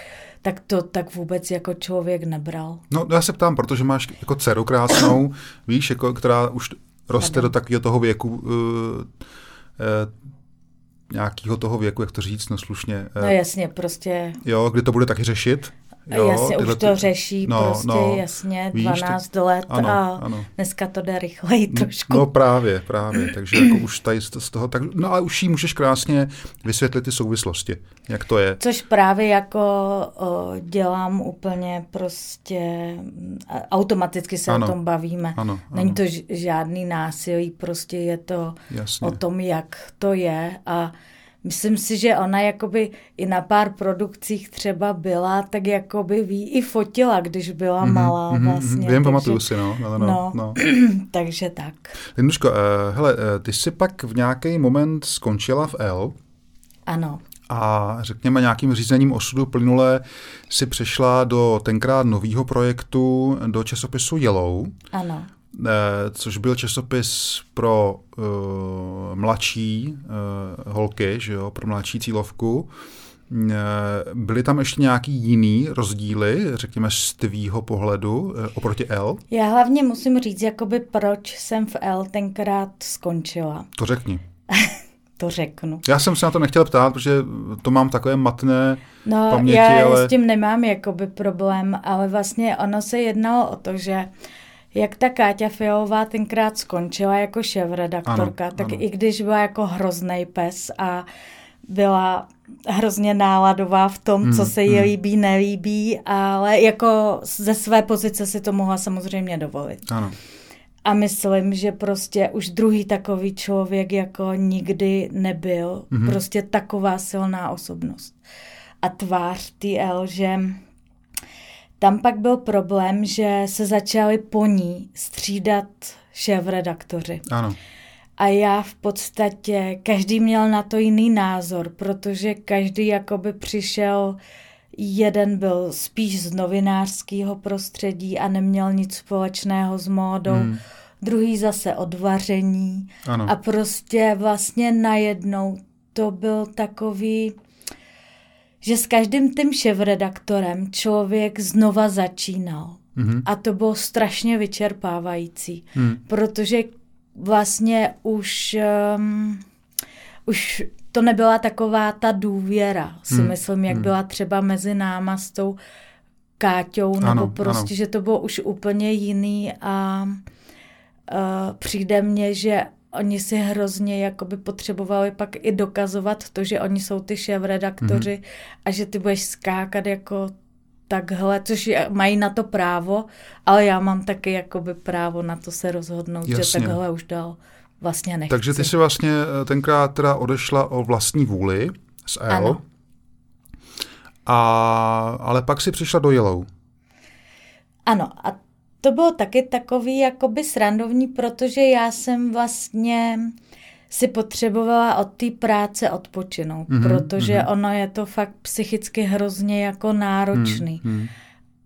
tak to tak vůbec jako člověk nebral. No já se ptám, protože máš jako dceru krásnou, víš, jako, která už roste do takového toho věku, uh, uh, nějakého toho věku, jak to říct, no slušně. Uh, no jasně, prostě. Jo, kdy to bude taky řešit. Jo, jasně, už to řeší no, prostě, no, jasně, víš, 12 ty, let ano, a ano. dneska to jde rychleji trošku. No právě, právě, takže jako už tady z toho, tak, no ale už jí můžeš krásně vysvětlit ty souvislosti, jak to je. Což právě jako o, dělám úplně prostě, automaticky se ano, o tom bavíme. Ano, Není to žádný násilí, prostě je to Jasně. o tom, jak to je a Myslím si, že ona jakoby i na pár produkcích třeba byla, tak jakoby ví i fotila, když byla mm-hmm, malá mm-hmm, vlastně. Vím, pamatuju si, no. no, no, no. no. takže tak. Linduško, uh, hele, uh, ty jsi pak v nějaký moment skončila v L. Ano. A řekněme nějakým řízením osudu plynule si přešla do tenkrát nového projektu do časopisu Yellow. Ano. Eh, což byl časopis pro uh, mladší uh, holky, že jo, pro mladší cílovku. Byly tam ještě nějaký jiný rozdíly, řekněme, z tvýho pohledu oproti L? Já hlavně musím říct, jakoby proč jsem v L tenkrát skončila. To řekni. to řeknu. Já jsem se na to nechtěl ptát, protože to mám takové matné no, paměti, já ale... s tím nemám jakoby problém, ale vlastně ono se jednalo o to, že jak ta Káťa Fialová tenkrát skončila jako šéf-redaktorka, tak ano. i když byla jako hrozný pes a byla hrozně náladová v tom, hmm, co se jí hmm. líbí, nelíbí, ale jako ze své pozice si to mohla samozřejmě dovolit. Ano. A myslím, že prostě už druhý takový člověk jako nikdy nebyl. Mm-hmm. Prostě taková silná osobnost. A tvář TL, že tam pak byl problém, že se začali po ní střídat šéf-redaktoři. Ano. A já v podstatě, každý měl na to jiný názor, protože každý jakoby přišel, jeden byl spíš z novinářského prostředí a neměl nic společného s módou, hmm. druhý zase od vaření. Ano. A prostě vlastně najednou to byl takový, že s každým tím šéf-redaktorem člověk znova začínal. Mhm. A to bylo strašně vyčerpávající, Hmm. protože vlastně už, um, už to nebyla taková ta důvěra, si Hmm, myslím, jak hmm. byla třeba mezi náma s tou Káťou, nebo Ano, prostě, ano. že to bylo už úplně jiný a uh, přijde mně, že oni si hrozně jakoby potřebovali pak i dokazovat to, že oni jsou ty šéf-redaktoři a že ty budeš skákat jako takhle, což je, mají na to právo, ale já mám taky jakoby právo na to se rozhodnout, že Jasně. takhle už dál vlastně nechci. Takže ty si vlastně eh, tenkrát teda odešla o vlastní vůli z L. Ano. A, ale pak si přišla do Yellow. Ano, a to bylo taky takový jakoby srandovní, protože já jsem vlastně si potřebovala od té práce odpočinout, Mhm, mm-hmm, protože mhm. mm-hmm. ono je to fakt psychicky hrozně jako náročný. Hmm, hmm.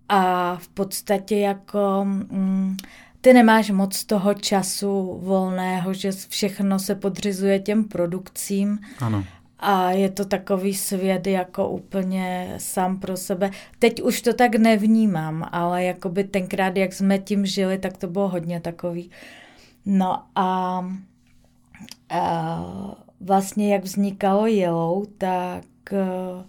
A v podstatě jako mm, ty nemáš moc toho času volného, že všechno se podřizuje těm produkcím Ano. A je to takový svět jako úplně sám pro sebe. Teď už to tak nevnímám, ale jakoby tenkrát, jak jsme tím žili, tak to bylo hodně takový. No a, a vlastně jak vznikalo Yellow, tak uh,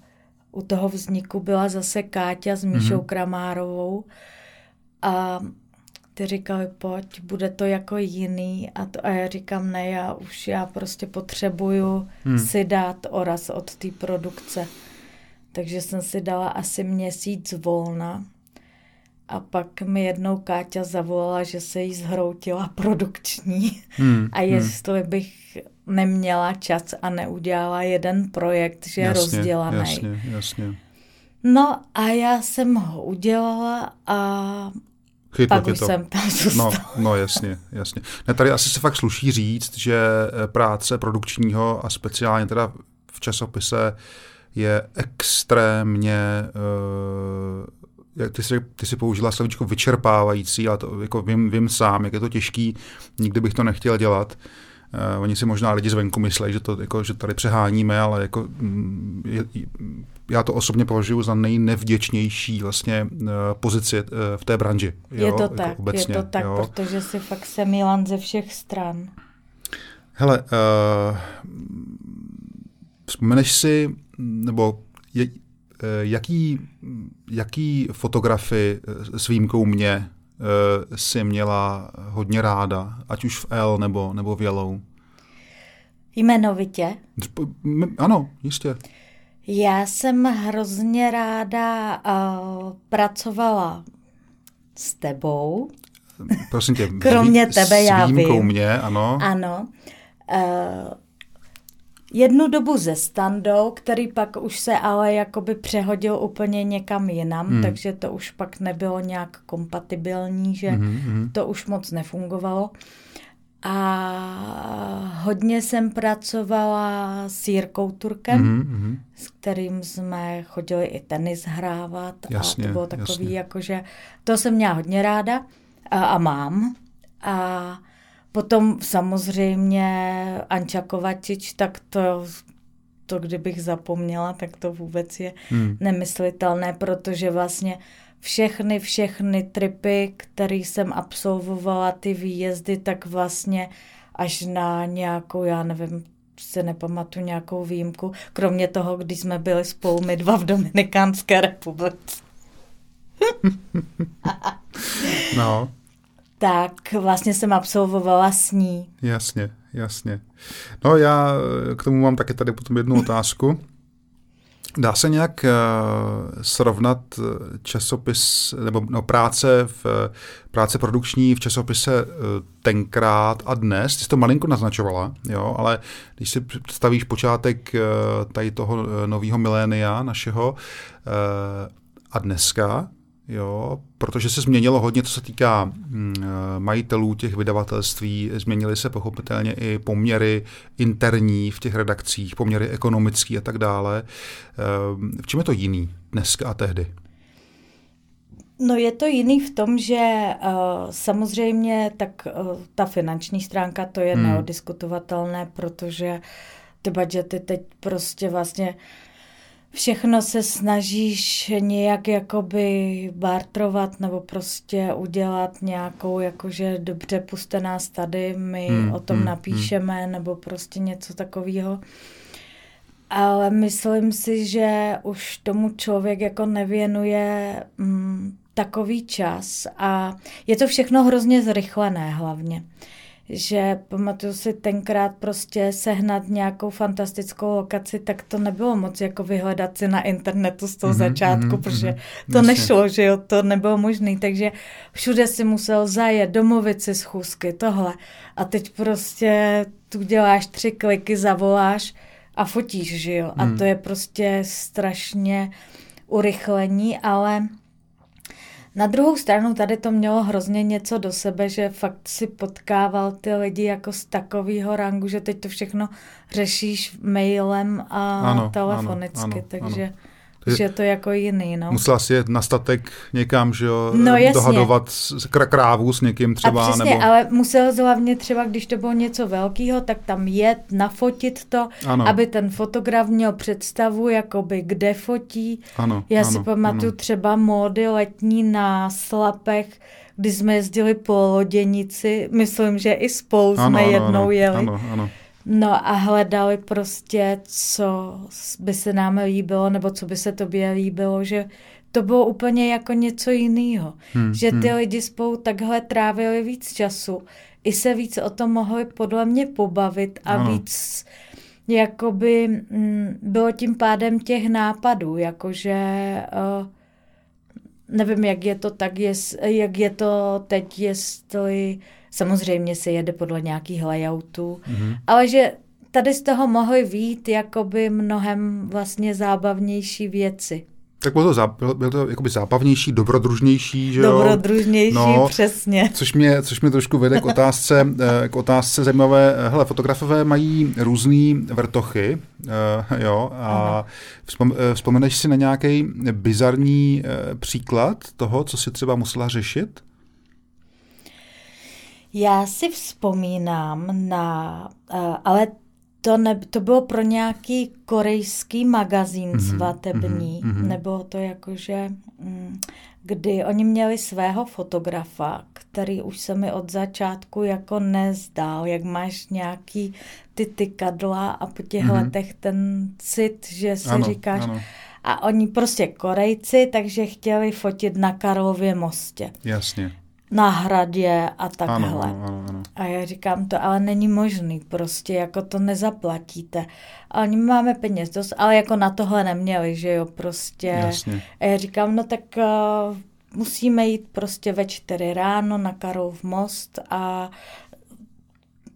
u toho vzniku byla zase Káťa s Míšou Mhm. mm-hmm. Kramárovou a ty říkali, pojď, bude to jako jiný a, to, a já říkám, ne, já už já prostě potřebuju Hmm. hmm. si dát oraz od té produkce. Takže jsem si dala asi měsíc volna a pak mi jednou Káťa zavolala, že se jí zhroutila produkční Hmm, a jestli bych neměla čas a neudělala jeden projekt, že je jasně, rozdělaný. Jasně, jasně. No a já jsem ho udělala a Chytlo pak už to. jsem tam No, zůstala. no jasně, jasně. Ne, tady asi se fakt sluší říct, že eh, práce produkčního a speciálně teda v časopise je extrémně, uh, jak ty jsi, ty jsi použila slovíčko vyčerpávající, ale to jako vím, vím sám, jak je to těžký, nikdy bych to nechtěl dělat. Uh, oni si možná lidi zvenku myslí, že, to, jako, že tady přeháníme, ale jako, mm, je, já to osobně považuji za nejnevděčnější vlastně uh, pozici uh, v té branži. Jo, je to jako tak, obecně, je to tak, jo. protože si fakt se Milan ze všech stran. Hele, uh, vzpomeneš si, nebo je, uh, jaký, jaký fotografy s výjimkou mě si měla hodně ráda, ať už v L nebo, nebo v Yellow? Jmenovitě. Ano, jistě. Já jsem hrozně ráda uh, pracovala s tebou. Prosím tě. Kromě tebe, s já vím. mě, ano. Ano. Uh, jednu dobu ze standou, který pak už se ale jakoby přehodil úplně někam jinam, Hmm. hmm. takže to už pak nebylo nějak kompatibilní, že Mhm, mm-hmm. mhm. to už moc nefungovalo. A hodně jsem pracovala s Jirkou Turkem, Mhm, mhm. s kterým jsme chodili i tenis hrávat Jasně, a to bylo takový, jasně. jakože to jsem měla hodně ráda a, a mám. A potom samozřejmě Anča Kovačič, tak to, to kdybych zapomněla, tak to vůbec je Hmm. nemyslitelné, protože vlastně všechny, všechny tripy, které jsem absolvovala, ty výjezdy, tak vlastně až na nějakou, já nevím, si nepamatuju nějakou výjimku, kromě toho, když jsme byli spolu my dva v Dominikánské republice. no. Tak vlastně jsem absolvovala s ní. Jasně, jasně. No já k tomu mám taky tady potom jednu otázku. Dá se nějak uh, srovnat eh, časopis nebo no, práce v práce produkční v časopise uh, tenkrát a dnes? Ty jsi to malinko naznačovala, jo, ale když si představíš počátek uh, tady toho nového milénia našeho a dneska, Jo, protože se změnilo hodně, co se týká mm, eh, majitelů těch vydavatelství, změnily se pochopitelně i poměry interní v těch redakcích, poměry ekonomický a tak dále. Eh, v čem je to jiný dneska a tehdy? No je to jiný v tom, že uh, samozřejmě tak uh, ta finanční stránka to je hmm. neodiskutovatelné, protože ty budžety teď prostě vlastně uh, všechno se snažíš nějak jakoby bartrovat nebo prostě udělat nějakou jakože dobře puste nás tady, my hmm, o tom hmm, napíšeme hmm. nebo prostě něco takového. Ale myslím si, že už tomu člověk jako nevěnuje mm, takový čas a je to všechno hrozně zrychlené hlavně že pamatuju si tenkrát prostě sehnat nějakou fantastickou lokaci, tak to nebylo moc jako vyhledat si na internetu z toho mm-hmm, začátku, mm-hmm, protože mm-hmm, to jasně. nešlo, že jo, to nebylo možné, takže všude si musel zajet, domluvit si schůzky, tohle. A teď prostě tu děláš tři kliky, zavoláš a fotíš, že jo. A mm. to je prostě strašně urychlení, ale na druhou stranu tady to mělo hrozně něco do sebe, že fakt si potkával ty lidi jako z takového rangu, že teď to všechno řešíš mailem a ano, telefonicky, ano, ano, takže... Ano. Takže je to jako jiný, no. Musela si jet na statek někam, že jo, no, dohadovat krávu s někým třeba. A přesně, nebo... ale musel hlavně třeba, když to bylo něco velkého, tak tam jet, nafotit to, ano. aby ten fotograf měl představu, jakoby kde fotí. Ano, Já ano, si pamatuju ano. třeba módy letní na slapech, kdy jsme jezdili po loděnici, myslím, že i spolu ano, jsme ano, jednou ano, jeli. Ano, ano. No a hledali prostě, co by se nám líbilo, nebo co by se tobě líbilo, že to bylo úplně jako něco jiného. Hmm, že ty hmm. lidi spolu takhle trávili víc času, i se víc o tom mohli podle mě pobavit a ano. víc jakoby m, mm, bylo tím pádem těch nápadů, jakože uh, nevím, jak je to tak, jest, jak je to teď, jestli Samozřejmě se jede podle nějakých layoutů, mm-hmm. ale že tady z toho mohly vít jakoby mnohem vlastně zábavnější věci. Tak bylo to, zá, bylo, to jakoby zábavnější, dobrodružnější, že jo? Dobrodružnější, no, přesně. Což mě, což mě trošku vede k otázce, eh, k otázce zajímavé. Hele, fotografové mají různé vrtochy, uh, jo, a vzpom, eh, vzpomeneš si na nějaký bizarní příklad toho, co si třeba musela řešit? Já si vzpomínám na, uh, ale to, ne, to bylo pro nějaký korejský magazín mm-hmm, svatební, mm-hmm. nebo to jakože, mm, kdy oni měli svého fotografa, který už se mi od začátku jako nezdál, jak máš nějaký ty tykadla a po těch mm-hmm. letech ten cit, že si ano, říkáš, ano. a oni prostě Korejci, takže chtěli fotit na Karlově mostě. Jasně na hradě a takhle. Ano, ano, ano. A já říkám, to ale není možný, prostě jako to nezaplatíte. A oni máme peněz dost, ale jako na tohle neměli, že jo, prostě. Jasně. A já říkám, no tak uh, musíme jít prostě ve čtyři ráno na Karlov most a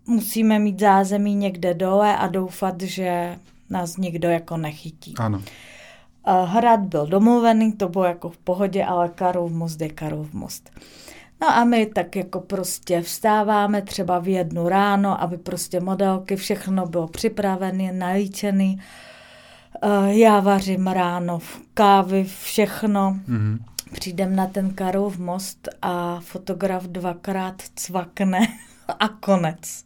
musíme mít zázemí někde dole a doufat, že nás nikdo jako nechytí. Ano. Hrad byl domluvený, to bylo jako v pohodě, ale Karlov most je Karlov most. No a my tak jako prostě vstáváme třeba v jednu ráno, aby prostě modelky, všechno bylo připravené, nalíčené. Eh, já vařím ráno kávy, všechno. Mm-hmm. Přijdem na ten Karlov most a fotograf dvakrát cvakne a konec.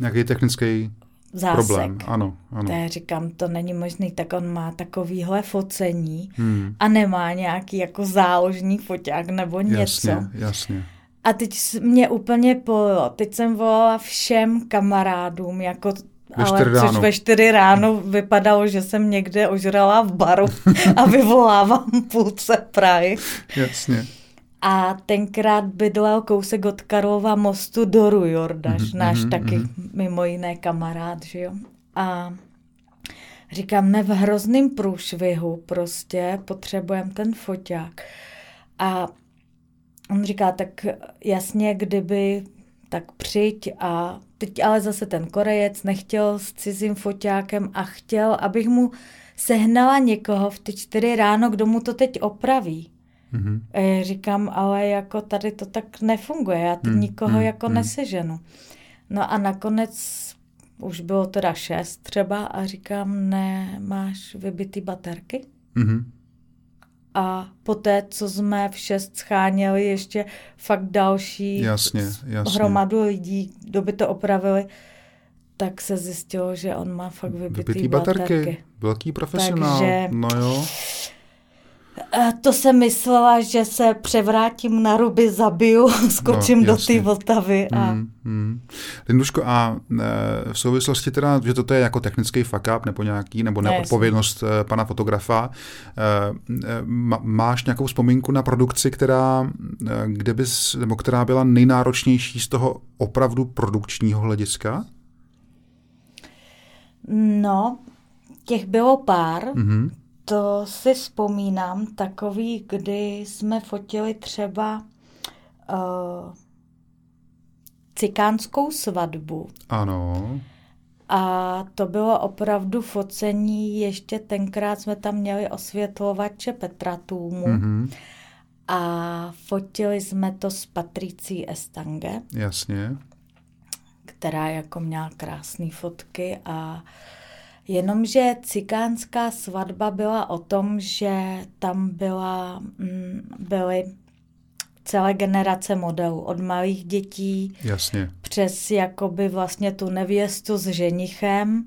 Nějaký technický zásek. Problém, ano, ano. To já říkám, to není možný, tak on má takovýhle focení hmm. a nemá nějaký jako záložní foťák nebo něco. Jasně, jasně. A teď mě úplně polilo. Teď jsem volala všem kamarádům, jako Ve ale čtyři což ve čtyři ráno vypadalo, že jsem někde ožrala v baru a vyvolávám půlce Prahy. Jasně. A tenkrát bydlel kousek od Karlova mostu Doru Jordaš, Mhm, náš mhm, taky mhm. mimo jiné kamarád, že jo. A říkám, ne v hrozným průšvihu prostě potřebujeme ten foťák. A on říká, tak jasně, kdyby, tak přijď a teď ale zase ten Korejec nechtěl s cizím foťákem a chtěl, abych mu sehnala někoho v ty čtyři ráno, kdo mu to teď opraví. Mhm. A já říkám, ale jako tady to tak nefunguje, já teď Hmm, nikoho hmm, jako hmm. neseženu. No a nakonec už bylo teda šest třeba a říkám, ne, máš vybitý baterky? Mhm. A poté, co jsme v šest scháněli ještě fakt další Jasně, jasně. hromadu lidí, kdo by to opravili, tak se zjistilo, že on má fakt vybitý, Vybitý baterky. Velký profesionál. Takže- No jo. A to jsem myslela, že se převrátím na ruby, zabiju, skočím No, do té Vltavy a Mm, mm. Linduško, a e, v souvislosti teda, že toto je jako technický fuck up nebo nějaký, nebo Ne, neodpovědnost e, pana fotografa, e, máš nějakou vzpomínku na produkci, která, kde bys, nebo která byla nejnáročnější z toho opravdu produkčního hlediska? no, těch bylo pár, Mhm. To si vzpomínám, takový, kdy jsme fotili třeba uh, cikánskou svatbu Ano. a to bylo opravdu focení, ještě tenkrát jsme tam měli osvětlovače Petratůmu Mhm. a fotili jsme to s Patricí Estange. Jasně. která jako měla krásné fotky a jenomže cikánská svatba byla o tom, že tam byla, mm, byly celé generace modelů, od malých dětí Jasně. přes jakoby vlastně tu nevěstu s ženichem,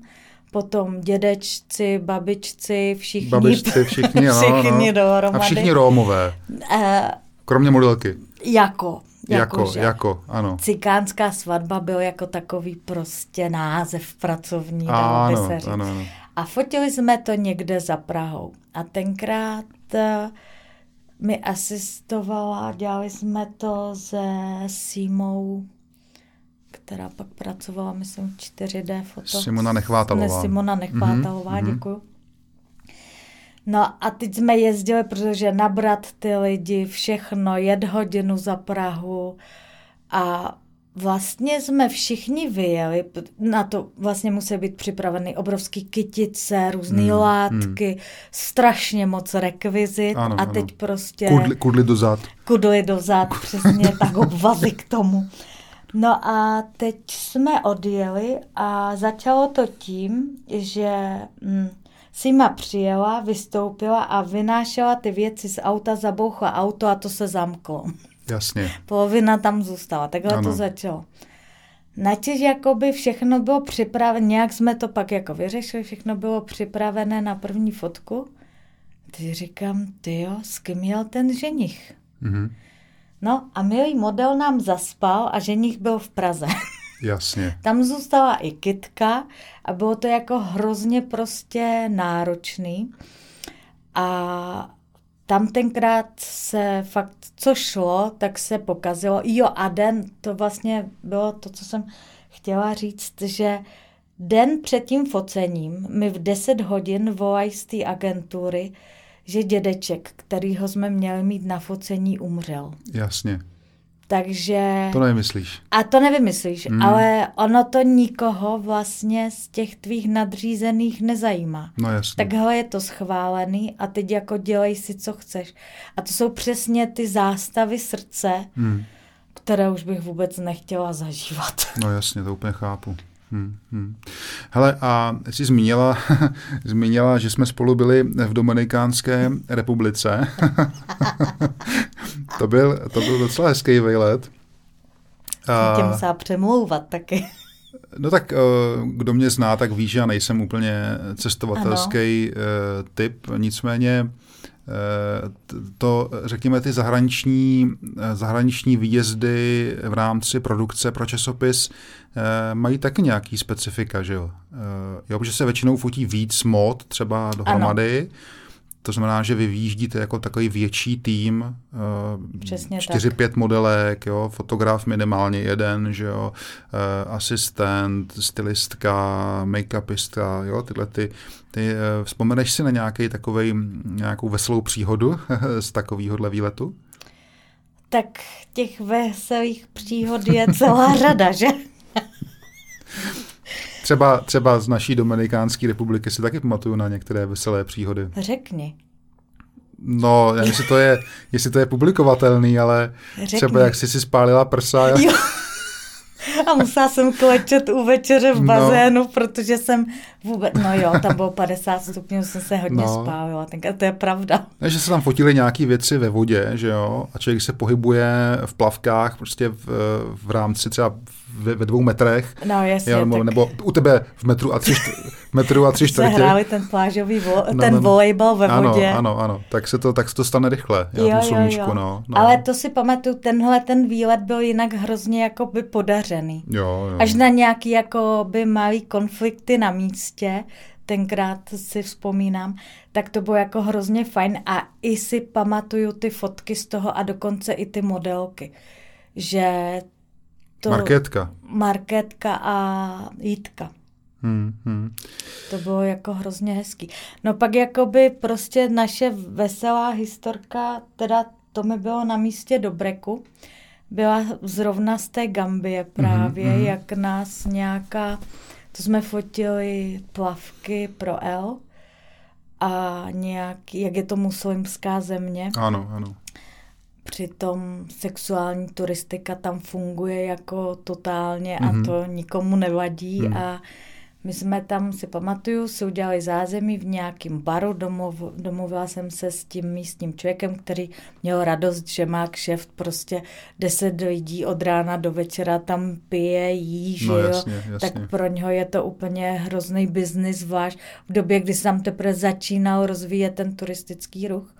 potom dědečci, babičci, všichni, Babičci, všichni, všichni no. dohromady. A všichni Rómové, Eh, kromě modelky. jako, Jako, jako, jako, ano. Cikánská svatba byl jako takový prostě název pracovní, dalo by se říct. ano, ano. A fotili jsme to někde za Prahou. A tenkrát eh, mi asistovala, dělali jsme to se Simou, která pak pracovala, myslím, v 4D foto. Simona Nechvátalová. Ne, Simona Nechvátalová, Mhm, mhm. děkuju. No a teď jsme jezdili, protože nabrat ty lidi, všechno, jet hodinu za Prahu a vlastně jsme všichni vyjeli, na to vlastně musí být připraveny obrovský kytice, různé Hmm, hmm, látky, hmm. strašně moc rekvizit Ano, a ano. teď prostě Kudli, kudli dozad. kudly dozad, přesně tak obvazy k tomu. No a teď jsme odjeli a začalo to tím, že hm, Sima přijela, vystoupila a vynášela ty věci z auta, zabouchla auto a to se zamklo. Jasně. Polovina tam zůstala, takhle Ano. to začalo. Načež jakoby všechno bylo připravené, nějak jsme to pak jako vyřešili, všechno bylo připravené na první fotku. Teď říkám, ty jo, s kým jel ten ženich? Mhm. No a milý model nám zaspal a ženich byl v Praze. Jasně. Tam zůstala i kitka a bylo to jako hrozně prostě náročný. A tam tenkrát se fakt, co šlo, tak se pokazilo. Jo, a den, to vlastně bylo to, co jsem chtěla říct, že den před tím focením mi v 10 hodin volají z té agentury, že dědeček, kterýho jsme měli mít na focení, umřel. Jasně. Takže... To nemyslíš. A to nevymyslíš, hmm. ale ono to nikoho vlastně z těch tvých nadřízených nezajímá. No jasně. Takhle je to schválený a teď jako dělej si, co chceš. A to jsou přesně ty zástavy srdce, Hmm. které už bych vůbec nechtěla zažívat. No jasně, to úplně chápu. Hmm, hmm. Hele, a jsi zmínila, zmínila, že jsme spolu byli v Dominikánské republice. to, byl, to byl docela hezký výlet. Jsem tě musela přemlouvat taky. No tak eh, kdo mě zná, tak ví, že já nejsem úplně cestovatelský eh, typ, nicméně to, řekněme, ty zahraniční, zahraniční výjezdy v rámci produkce pro časopis mají taky nějaký specifika, že jo? Jo, protože se většinou fotí víc mod třeba dohromady. Ano to znamená, že vy vyjíždíte jako takový větší tým, Přesně čtyři, pět modelek, jo, fotograf minimálně jeden, že jo, eh, asistent, stylistka, make-upistka, jo, tyhle ty, ty eh, vzpomeneš si na nějaký takový, nějakou veselou příhodu z takovýhohle výletu? Tak těch veselých příhod je celá řada, že? Třeba, třeba z naší Dominikánské republiky si taky pamatuju na některé veselé příhody. Řekni. No, nevím, jestli to je, jestli to je publikovatelný, ale Řekni. třeba jak jsi si spálila prsa. Jo. A musela jsem klečet u večeře v no. bazénu, no. protože jsem vůbec, no jo, tam bylo 50 stupňů, jsem se hodně no. spálila, tenkrát to je pravda. Ne, že se tam fotily nějaké věci ve vodě, že jo, a člověk se pohybuje v plavkách prostě v, v rámci třeba ve, ve dvou metrech. No jasně. Jo, nebo, tak... nebo u tebe v metru a tři, metru a tři čtvrtě. hráli ten plážový vo, no, ten no, no, volejbal ve vodě. Ano, ano, ano. Tak se to, tak se to stane rychle. Jo, jo, sluníčku, jo. No, no. Ale to si pamatuju, tenhle ten výlet byl jinak hrozně jako by podařený. Jo, jo. Až na nějaký jako by malý konflikty na místě, tenkrát si vzpomínám, tak to bylo jako hrozně fajn a i si pamatuju ty fotky z toho a dokonce i ty modelky, že to... Marketka. Marketka a Jitka. Hmm, hmm. To bylo jako hrozně hezký. No pak jakoby prostě naše veselá historka, teda to mi bylo na místě do breku, byla zrovna z té Gambie právě, mm-hmm. jak nás nějaká, to jsme fotili plavky pro L a nějak, jak je to muslimská země. Ano, ano. Přitom sexuální turistika tam funguje jako totálně mm-hmm. a mhm. to nikomu nevadí mm. a my jsme tam, si pamatuju, si udělali zázemí v nějakém baru, domov, domluvila jsem se s tím místním člověkem, který měl radost, že má kšeft, prostě deset lidí od rána do večera tam pije, jí, že no, jasně, jo, jasně. tak pro něho je to úplně hrozný biznis, zvlášť v době, kdy se tam teprve začínal rozvíjet ten turistický ruch.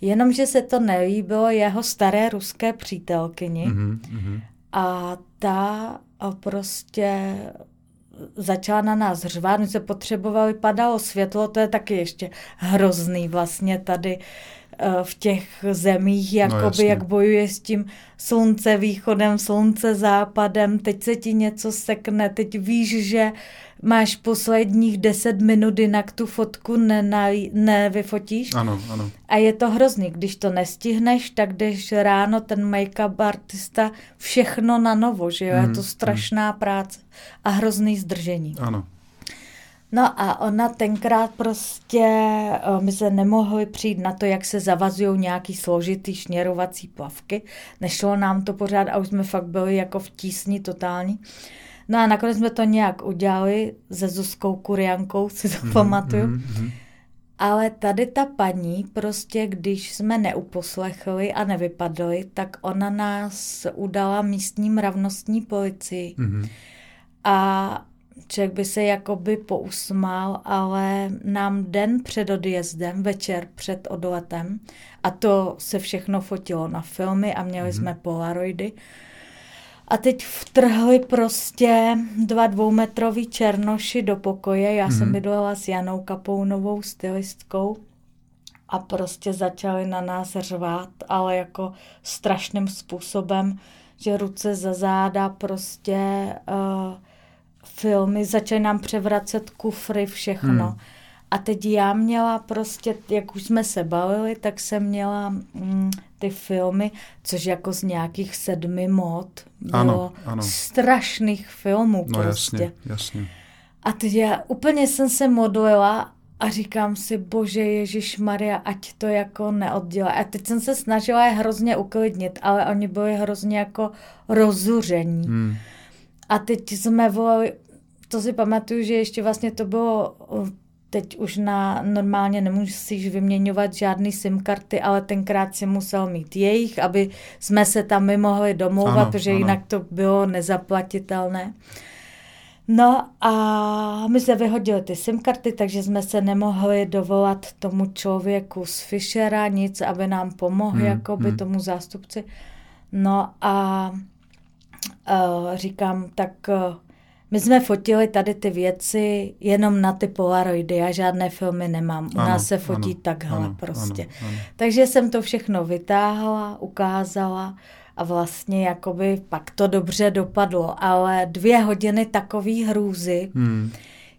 Jenomže se to nelíbilo jeho staré ruské přítelkyni. Mm-hmm. a ta prostě začala na nás řvát, my se potřebovali, padalo světlo, to je taky ještě hrozný vlastně tady eh, v těch zemích, no, jakoby, no, jak bojuje s tím slunce východem, slunce západem, teď se ti něco sekne, teď víš, že máš posledních deset minut, jinak tu fotku nevyfotíš. Ano, ano. A je to hrozný, když to nestihneš, tak jdeš ráno, ten make-up artista, všechno na novo, že jo, mm, je to mhm, strašná mm. práce a hrozný zdržení. Ano. No a ona tenkrát prostě, eh, my se nemohli přijít na to, jak se zavazují nějaký složitý šněrovací plavky. Nešlo nám to pořád a už jsme fakt byli jako v tísni totální. No a nakonec jsme to nějak udělali se Zuzkou Kuriankou, si to mm-hmm, pamatuju. Mm-hmm. Ale tady ta paní, prostě když jsme neuposlechli a nevypadli, tak ona nás udala místní mravnostní policii. Mm-hmm. A člověk by se jakoby pousmál, ale nám den před odjezdem, večer před odletem, a to se všechno fotilo na filmy a měli mm-hmm. jsme polaroidy, a teď vtrhli prostě dva dvoumetrový černoši do pokoje. Já mm. jsem mhm. bydlela s Janou Kapounovou, stylistkou. A prostě začali na nás řvát, ale jako strašným způsobem, že ruce za záda prostě uh, filmy, začaly nám převracet kufry, všechno. Mm. A teď já měla prostě, jak už jsme se bavili, tak jsem měla mm, ty filmy, což jako z nějakých sedmi mod bylo ano, ano. strašných filmů no, prostě. Jasně, jasně. A teď já úplně jsem se modlila a říkám si, bože Ježíš Maria, ať to jako neoddělá. A teď jsem se snažila je hrozně uklidnit, ale oni byli hrozně jako rozuření. Hmm. A teď jsme volali, to si pamatuju, že ještě vlastně to bylo teď už na normálně nemusíš vyměňovat žádný SIM karty, ale tenkrát si musel mít jejich, aby jsme se tam my mohli domlouvat, ano, protože ano. jinak to bylo nezaplatitelné. No a my jsme vyhodili ty SIM karty, takže jsme se nemohli dovolat tomu člověku z Fischera nic, aby nám pomohl, hmm, jakoby hmm. tomu zástupci. No a uh, říkám, tak uh, my jsme fotili tady ty věci jenom na ty polaroidy, já žádné filmy nemám. U ano, nás se fotí ano, takhle ano, prostě. Ano, ano. Takže jsem to všechno vytáhla, ukázala a vlastně jakoby pak to dobře dopadlo, ale dvě hodiny takový hrůzy, hmm.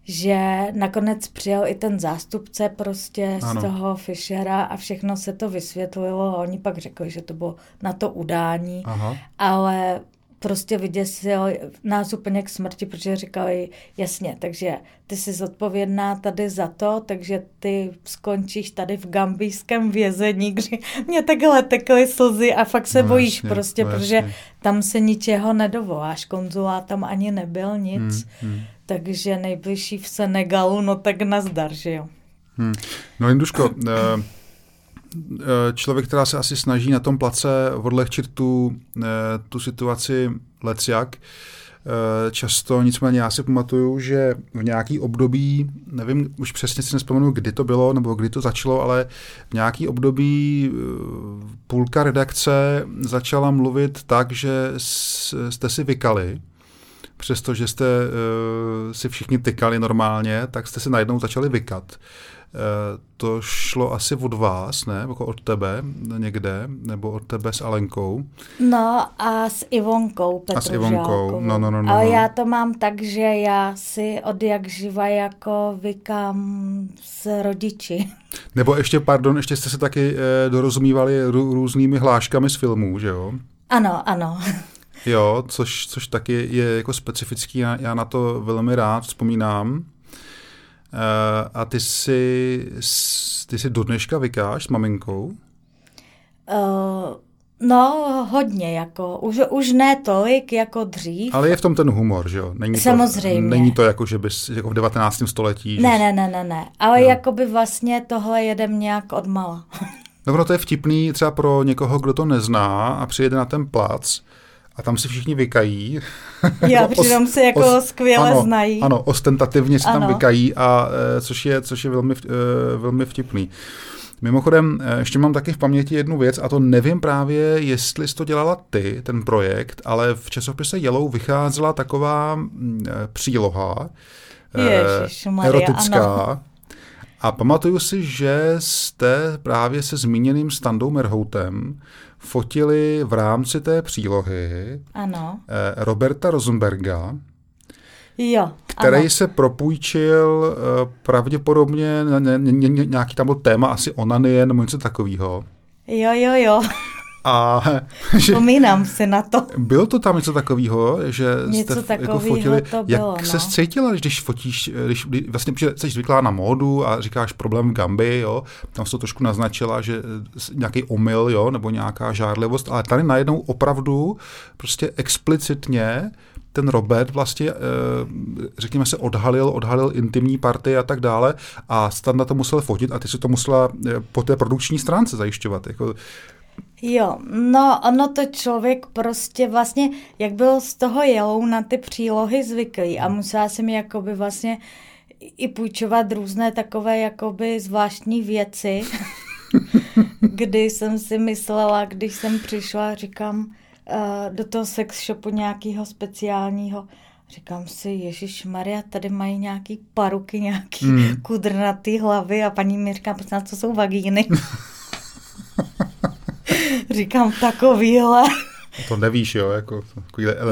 že nakonec přijel i ten zástupce prostě ano. z toho Fischera a všechno se to vysvětlilo a oni pak řekli, že to bylo na to udání, Aha. ale prostě vyděsil nás úplně k smrti, protože říkali, jasně, takže ty jsi zodpovědná tady za to, takže ty skončíš tady v gambijském vězení, kdy mě takhle tekly slzy a fakt se no, bojíš jasně, prostě, no, protože jasně. tam se ničeho nedovoláš, konzulát tam ani nebyl nic, hmm, hmm. takže nejbližší v Senegalu, no tak nazdar, že jo. Hmm. No Linduško, uh, Eh, člověk, která se asi snaží na tom place odlehčit tu, eh, tu situaci lecjak, eh, často, nicméně já si pamatuju, že v nějaký období, nevím, už přesně si nespomenu, kdy to bylo, nebo kdy to začalo, ale v nějaký období půlka redakce začala mluvit tak, že jste si vykali, přestože jste si všichni tykali normálně, tak jste si najednou začali vykat. To šlo asi od vás, ne? Jako od tebe někde, nebo od tebe s Alenkou? No a s Ivonkou A s Ivonkou, no, no, no, no. Ale no. já to mám tak, že já si od jak živa jako vykám s rodiči. Nebo ještě, pardon, ještě jste se taky eh, dorozumívali rů, různými hláškami z filmů, že jo? Ano, ano. Jo, což, což taky je jako specifický, já, já na to velmi rád vzpomínám. Uh, a ty si, ty si do dneška vykáš s maminkou? Uh, no, hodně, jako, už, už ne tolik jako dřív. Ale je v tom ten humor, že jo? Není Samozřejmě. To, není to jako, že bys jako v 19. století. Ne, že... ne, ne, ne, ne, ale no. jako by vlastně tohle jedem nějak odmala. no, to je vtipný třeba pro někoho, kdo to nezná a přijede na ten plac, a tam si všichni vykají. Já přitom se jako os, skvěle ano, znají. Ano, ostentativně si ano. tam vykají, a, e, což, je, což je velmi, e, velmi vtipný. Mimochodem, e, ještě mám taky v paměti jednu věc, a to nevím právě, jestli jsi to dělala ty, ten projekt, ale v časopise Yellow vycházela taková příloha Ježišmarja, erotická, ano. A pamatuju si, že jste právě se zmíněným Standou Merhoutem fotili v rámci té přílohy ano. Eh, Roberta Rosenberga, Jo, který ano. se propůjčil eh, pravděpodobně, nějaký tam byl téma asi onanie nebo něco takového. Jo, jo, jo. A že Vzpomínám si na to. Bylo to tam něco takového, že něco jste jako fotili. To bylo, Jak no. se cítila, když fotíš, když, když vlastně jsi zvyklá na módu a říkáš problém v Gambi, jo, tam se to trošku naznačila, že nějaký omyl, jo, nebo nějaká žárlivost, ale tady najednou opravdu prostě explicitně ten Robert vlastně, eh, řekněme se, odhalil, odhalil intimní party a tak dále a Standa to musel fotit a ty si to musela eh, po té produkční stránce zajišťovat. Jako, Jo, no ono to člověk prostě vlastně, jak byl z toho jelou na ty přílohy zvyklý a musela jsem jakoby vlastně i půjčovat různé takové jakoby zvláštní věci, kdy jsem si myslela, když jsem přišla, říkám, uh, do toho sex shopu nějakého speciálního, Říkám si, Ježíš Maria, tady mají nějaký paruky, nějaký hmm. kudrnatý hlavy a paní mi říká, prosím co jsou vagíny. Říkám, takovýhle. To nevíš, jo, jako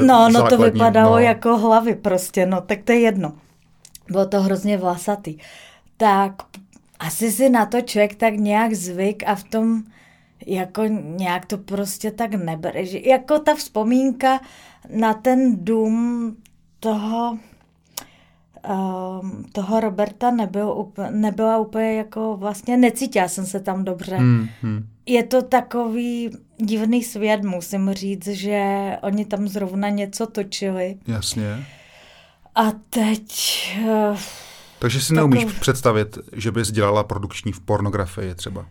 No, no to vypadalo no. jako hlavy prostě, no, tak to je jedno. Bylo to hrozně vlasatý. Tak asi si na to člověk tak nějak zvyk a v tom jako nějak to prostě tak nebere. Že, jako ta vzpomínka na ten dům toho um, toho Roberta nebyl, nebyla úplně jako vlastně, necítila jsem se tam dobře. Hmm, hmm. Je to takový divný svět, musím říct, že oni tam zrovna něco točili. Jasně. A teď... Uh, Takže si neumíš takový... představit, že bys dělala produkční v pornografii třeba?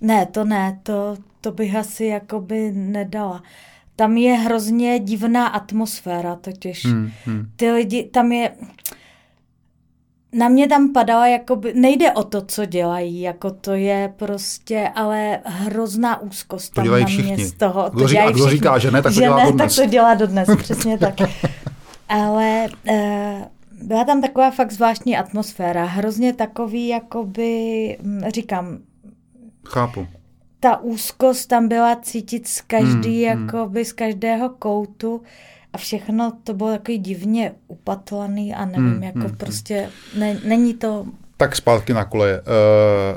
Ne, to ne, to, to bych asi jakoby nedala. tam je hrozně divná atmosféra totiž. Hmm, hmm. Ty lidi, tam je, na mě tam padala, jakoby, nejde o to, co dělají, jako to je prostě, ale hrozná úzkost to dělají na všichni. mě z toho. Kdo, říká, kdo říká, že ne, tak to že dělá ne, dodnes. tak to dělá dodnes, přesně tak. Ale uh, byla tam taková fakt zvláštní atmosféra, hrozně takový, jakoby, hm, říkám, Chápu. Ta úzkost tam byla cítit z každý, hmm, jakoby z každého koutu a všechno to bylo takový divně upatlaný a nevím, hmm, jako hmm, prostě ne, není to... Tak zpátky na koleje. Uh,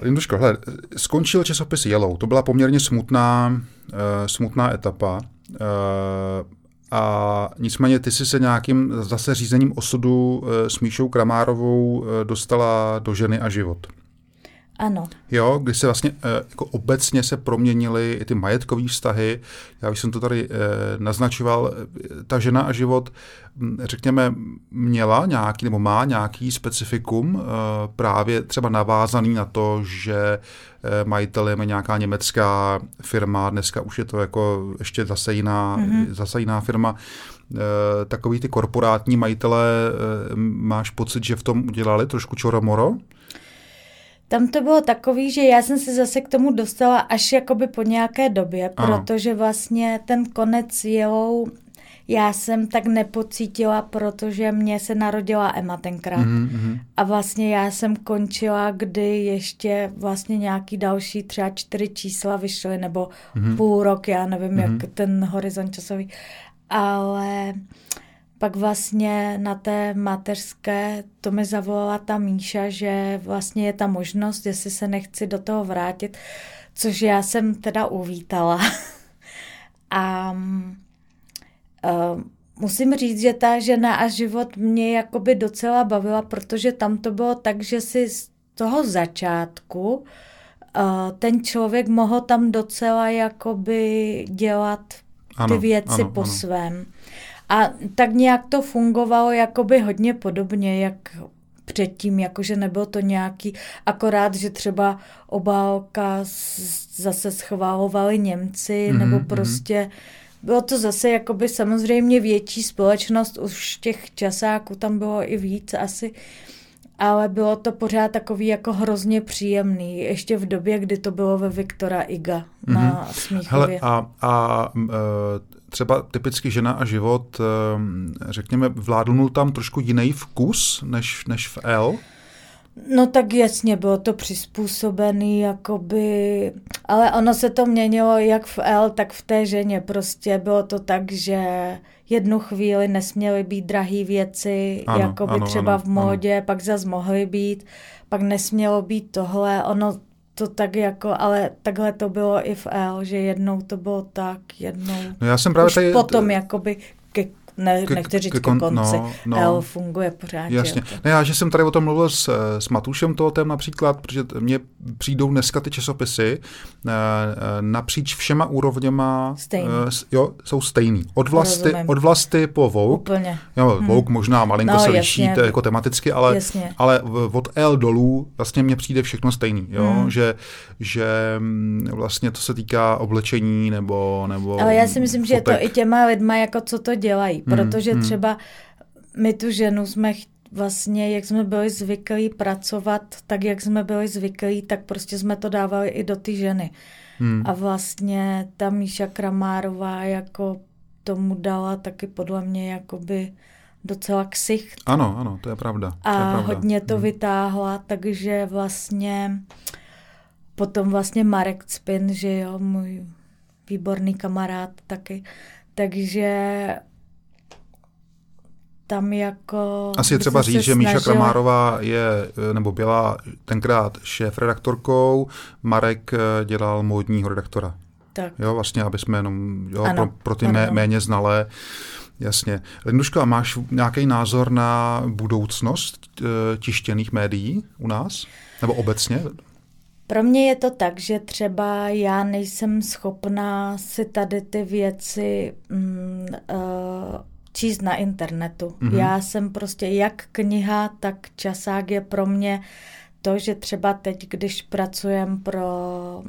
Linduško, hele, skončil časopis Yellow, to byla poměrně smutná, uh, smutná etapa. Uh, a nicméně ty jsi se nějakým zase řízením osudu s Míšou Kramárovou dostala do ženy a život. Ano. Jo, kdy se vlastně jako obecně se proměnily i ty majetkové vztahy. Já už jsem to tady naznačoval. Ta žena a život, řekněme, měla nějaký nebo má nějaký specifikum právě třeba navázaný na to, že majitelem je nějaká německá firma, dneska už je to jako ještě zase jiná, mm-hmm. zase jiná firma. Takový ty korporátní majitele, máš pocit, že v tom udělali trošku čoromoro? Tam to bylo takový, že já jsem se zase k tomu dostala až jakoby po nějaké době, ano. protože vlastně ten konec jelou já jsem tak nepocítila, protože mě se narodila Emma tenkrát. Mm-hmm. A vlastně já jsem končila, kdy ještě vlastně nějaký další třeba čtyři čísla vyšly, nebo mm-hmm. půl rok, já nevím, mm-hmm. jak ten horizont časový. Ale pak vlastně na té mateřské to mi zavolala ta Míša, že vlastně je ta možnost, jestli se nechci do toho vrátit, což já jsem teda uvítala. a uh, musím říct, že ta žena a život mě jakoby docela bavila, protože tam to bylo tak, že si z toho začátku uh, ten člověk mohl tam docela jakoby dělat ty ano, věci ano, po ano. svém. A tak nějak to fungovalo jakoby hodně podobně, jak předtím, jakože nebylo to nějaký, akorát, že třeba obálka zase schválovali Němci, mm-hmm, nebo prostě bylo to zase jakoby samozřejmě větší společnost, už těch časáků tam bylo i víc asi, ale bylo to pořád takový jako hrozně příjemný, ještě v době, kdy to bylo ve Viktora Iga mm-hmm. na mhm. Smíchově. Hele, a, a třeba typicky žena a život, řekněme, vládnul tam trošku jiný vkus než, než v L? No tak jasně, bylo to přizpůsobený, jakoby, ale ono se to měnilo jak v L, tak v té ženě. Prostě bylo to tak, že jednu chvíli nesměly být drahé věci, ano, jakoby ano, třeba ano, v módě, ano. pak zase mohly být, pak nesmělo být tohle. Ono to tak jako, ale takhle to bylo i v L, že jednou to bylo tak, jednou. No já jsem právě tady... potom jakoby ne, k, nechci říct ke, kon, konci, no, no, L funguje pořád. Jasně. Ne, já, že jsem tady o tom mluvil s, s Matušem Totem například, protože mně přijdou dneska ty časopisy eh, eh, napříč všema úrovněma. Stejný. Eh, jo, jsou stejný. Od vlasty, od vlasty po Vogue. Úplně. Jo, hmm. Vogue možná malinko no, se liší jasně. jako tematicky, ale, ale od L dolů vlastně mně přijde všechno stejný. Jo? Hmm. Že, že mm, vlastně to se týká oblečení nebo, nebo Ale já si myslím, fotek. že je to i těma lidma, jako co to dělají. Hmm, protože hmm. třeba my tu ženu jsme vlastně, jak jsme byli zvyklí pracovat, tak jak jsme byli zvyklí, tak prostě jsme to dávali i do ty ženy. Hmm. A vlastně ta Míša Kramárová jako tomu dala taky podle mě jakoby docela ksich. Ano, ano, to je pravda. A to je pravda. hodně to hmm. vytáhla, takže vlastně potom vlastně Marek Cpin, že jo, můj výborný kamarád taky, takže tam jako... Asi je třeba říct, že Míša Kramárová je, nebo byla tenkrát šéf-redaktorkou, Marek eh, dělal módního redaktora. Tak. Jo, vlastně, aby jsme jenom jo, ano, pro, pro ty ano. Mé, méně znalé. Jasně. Linduško, a máš nějaký názor na budoucnost eh, tištěných médií u nás? Nebo obecně? Pro mě je to tak, že třeba já nejsem schopná si tady ty věci mm, uh, číst na internetu. Mm-hmm. Já jsem prostě jak kniha, tak časák je pro mě to, že třeba teď, když pracujem pro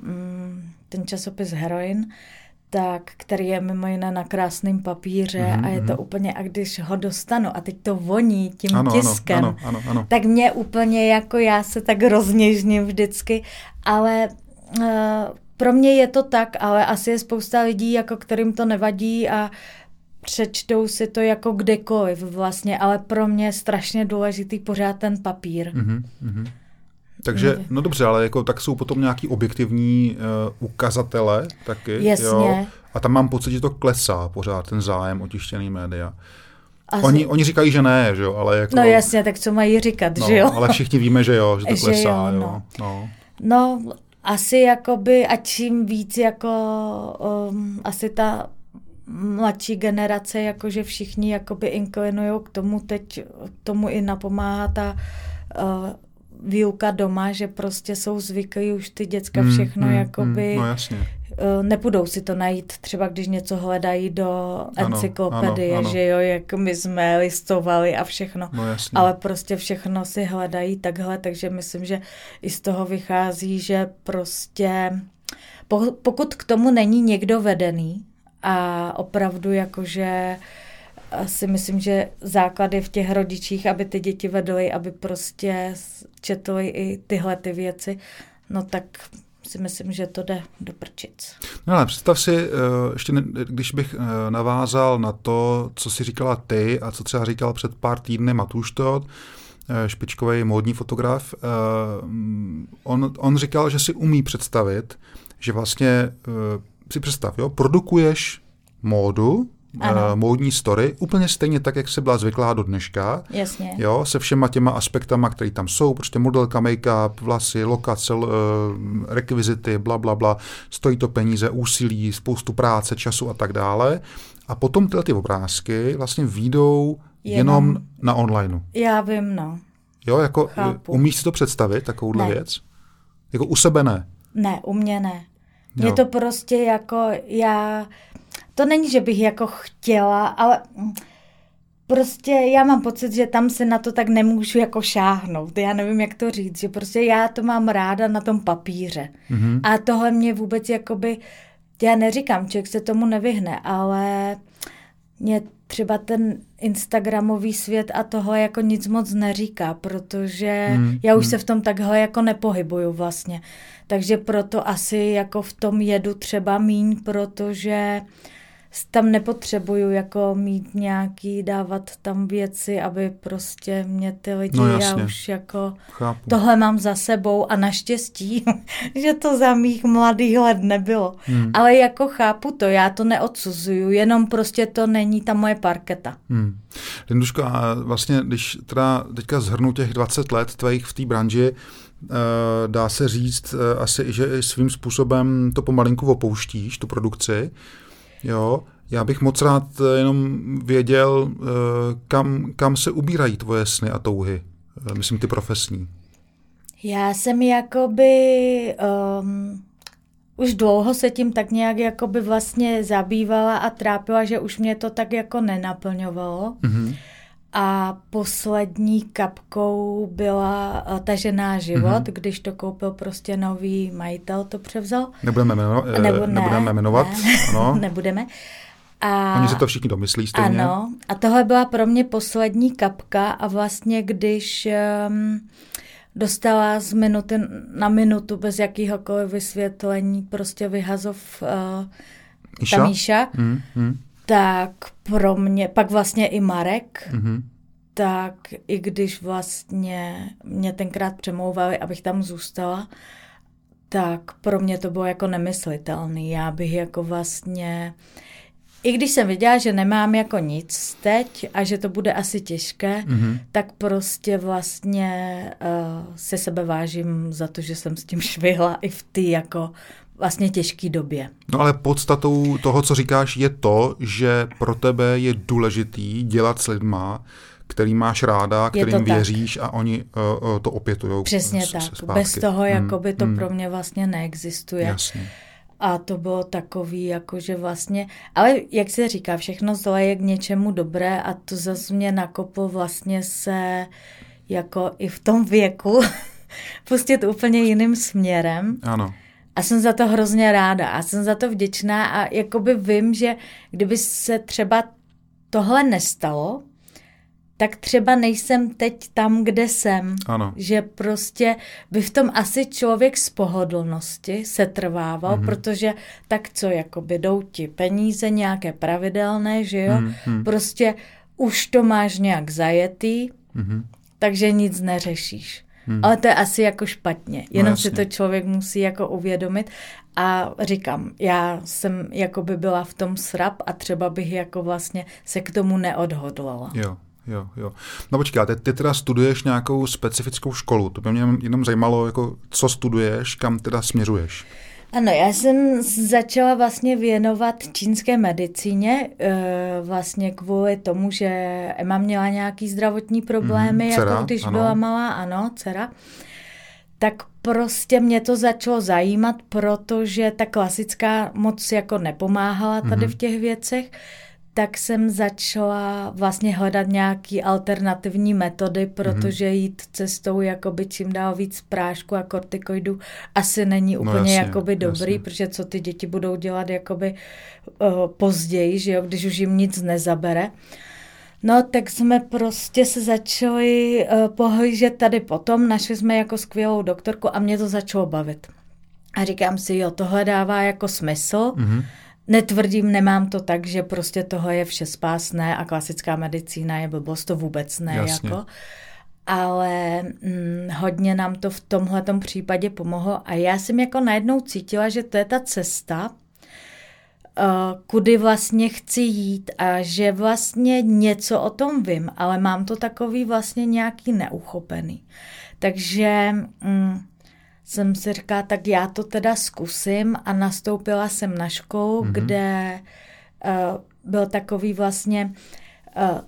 mm, ten časopis Heroin, tak, který je mimo jiné na krásném papíře mm-hmm. a je to mhm. úplně, a když ho dostanu a teď to voní tím ano, tiskem, ano, ano, ano. tak mě úplně jako já se tak rozněžním vždycky, ale uh, pro mě je to tak, ale asi je spousta lidí, jako kterým to nevadí a přečtou si to jako kdekoliv vlastně, ale pro mě je strašně důležitý pořád ten papír. Mm-hmm, mm-hmm. Takže, no dobře, ale jako tak jsou potom nějaký objektivní uh, ukazatele taky. Jasně. Jo? A tam mám pocit, že to klesá pořád, ten zájem o tištěný média. Asi... Oni, oni říkají, že ne, že jo, ale jako... No jasně, tak co mají říkat, no, že jo? ale všichni víme, že jo, že to klesá, že jo. jo, no. No. no. asi jakoby, a čím víc jako um, asi ta mladší generace, jakože všichni jakoby inklinují k tomu, teď tomu i napomáhá ta uh, výuka doma, že prostě jsou zvyklí už ty děcka hmm, všechno hmm, jakoby... Hmm, no jasně. Uh, nepůjdou si to najít, třeba když něco hledají do encyklopedie, ano, ano, že jo, jak my jsme listovali a všechno. No jasně. Ale prostě všechno si hledají takhle, takže myslím, že i z toho vychází, že prostě pokud k tomu není někdo vedený, a opravdu jakože si myslím, že základy v těch rodičích, aby ty děti vedly, aby prostě četly i tyhle ty věci, no tak si myslím, že to jde do prčic. No ale představ si, eh, ještě když bych eh, navázal na to, co si říkala ty a co třeba říkal před pár týdny Matuštot, eh, špičkový módní fotograf, on, on říkal, že si umí představit, že vlastně si představ, jo, produkuješ módu, ano. Uh, módní story, úplně stejně tak, jak se byla zvyklá do dneška. Jasně. Jo, se všema těma aspektama, které tam jsou, prostě modelka, make-up, vlasy, lokace, uh, rekvizity, bla, bla, bla. Stojí to peníze, úsilí, spoustu práce, času a tak dále. A potom tyhle ty obrázky vlastně výjdou jenom, jenom na onlineu. Já vím, no. Jo, jako Chápu. umíš si to představit, takovouhle ne. věc? Jako u sebe ne? Ne, u mě ne. Je to prostě jako já, to není, že bych jako chtěla, ale prostě já mám pocit, že tam se na to tak nemůžu jako šáhnout. Já nevím, jak to říct, že prostě já to mám ráda na tom papíře. Mm-hmm. A tohle mě vůbec jakoby, já neříkám, člověk se tomu nevyhne, ale mě třeba ten Instagramový svět a toho jako nic moc neříká, protože mm, já už mm. se v tom takhle jako nepohybuju vlastně. Takže proto asi jako v tom jedu třeba míň, protože tam nepotřebuju jako mít nějaký, dávat tam věci, aby prostě mě ty lidi, no, já už jako Chápu. tohle mám za sebou a naštěstí, že to za mých mladých let nebylo. Hmm. Ale jako chápu to, já to neodsuzuju, jenom prostě to není ta moje parketa. Hmm. Linduško, a vlastně, když teda teďka zhrnu těch 20 let tvých v té branži, eh, dá se říct eh, asi, že svým způsobem to pomalinku opouštíš, tu produkci, Jo, já bych moc rád eh, jenom věděl, eh, kam, kam se ubírají tvoje sny a touhy, eh, myslím ty profesní. Já jsem jakoby, um, už dlouho se tím tak nějak jakoby vlastně zabývala a trápila, že už mě to tak jako nenaplňovalo. Mm-hmm. A poslední kapkou byla ta žena život, mm-hmm. když to koupil prostě nový majitel, to převzal. Nebudeme, jmeno, Nebo ne, nebudeme jmenovat. Ne, ano. nebudeme. A, Oni se to všichni domyslí stejně. Ano, a tohle byla pro mě poslední kapka a vlastně když um, dostala z minuty na minutu bez jakýhokoliv vysvětlení prostě vyhazov uh, Míša? ta Míša, mm, mm. Tak pro mě, pak vlastně i Marek, mm-hmm. tak i když vlastně mě tenkrát přemlouvali, abych tam zůstala, tak pro mě to bylo jako nemyslitelný. Já bych jako vlastně i když jsem viděla, že nemám jako nic teď a že to bude asi těžké, mm-hmm. tak prostě vlastně uh, se sebe vážím za to, že jsem s tím švihla i v ty jako vlastně těžké době. No ale podstatou toho, co říkáš, je to, že pro tebe je důležitý dělat s lidma, který máš ráda, kterým věříš a oni uh, to opětují. Přesně s, tak. Zpátky. Bez toho, mm, jakoby to mm. pro mě vlastně neexistuje. Jasně. A to bylo takový, jakože vlastně, ale jak se říká, všechno zlé je k něčemu dobré a to zase mě nakoplo vlastně se jako i v tom věku pustit úplně jiným směrem. Ano. A jsem za to hrozně ráda a jsem za to vděčná a jakoby vím, že kdyby se třeba tohle nestalo, tak třeba nejsem teď tam, kde jsem. Ano. Že prostě by v tom asi člověk z pohodlnosti se trvával, mm-hmm. protože tak co, jakoby jdou ti peníze nějaké pravidelné, že jo? Mm-hmm. Prostě už to máš nějak zajetý, mm-hmm. takže nic neřešíš. Hmm. Ale to je asi jako špatně. Jenom no, si to člověk musí jako uvědomit. A říkám, já jsem jako by byla v tom srap a třeba bych jako vlastně se k tomu neodhodlala. Jo, jo, jo. No počkej, ty, ty teda studuješ nějakou specifickou školu. To by mě jenom zajímalo, jako, co studuješ, kam teda směřuješ. Ano, já jsem začala vlastně věnovat čínské medicíně, eh, vlastně kvůli tomu, že Emma měla nějaký zdravotní problémy, mm, dcera, jako když ano. byla malá, ano, dcera. Tak prostě mě to začalo zajímat, protože ta klasická moc jako nepomáhala tady mm. v těch věcech tak jsem začala vlastně hledat nějaký alternativní metody, protože mm-hmm. jít cestou jakoby čím dál víc prášku a kortikoidů asi není no úplně no jasně, jakoby dobrý, jasně. protože co ty děti budou dělat jakoby uh, později, že jo, když už jim nic nezabere. No, tak jsme prostě se začali uh, pohlížet tady potom, našli jsme jako skvělou doktorku a mě to začalo bavit. A říkám si, jo, tohle dává jako smysl, mm-hmm Netvrdím, nemám to tak, že prostě tohle je vše spásné a klasická medicína je blbost, to vůbec ne. Jasně. Jako. Ale hm, hodně nám to v tomhle případě pomohlo a já jsem jako najednou cítila, že to je ta cesta, uh, kudy vlastně chci jít a že vlastně něco o tom vím, ale mám to takový vlastně nějaký neuchopený. Takže hm, jsem si říkala, tak já to teda zkusím a nastoupila jsem na školu, mm-hmm. kde uh, byl takový vlastně uh,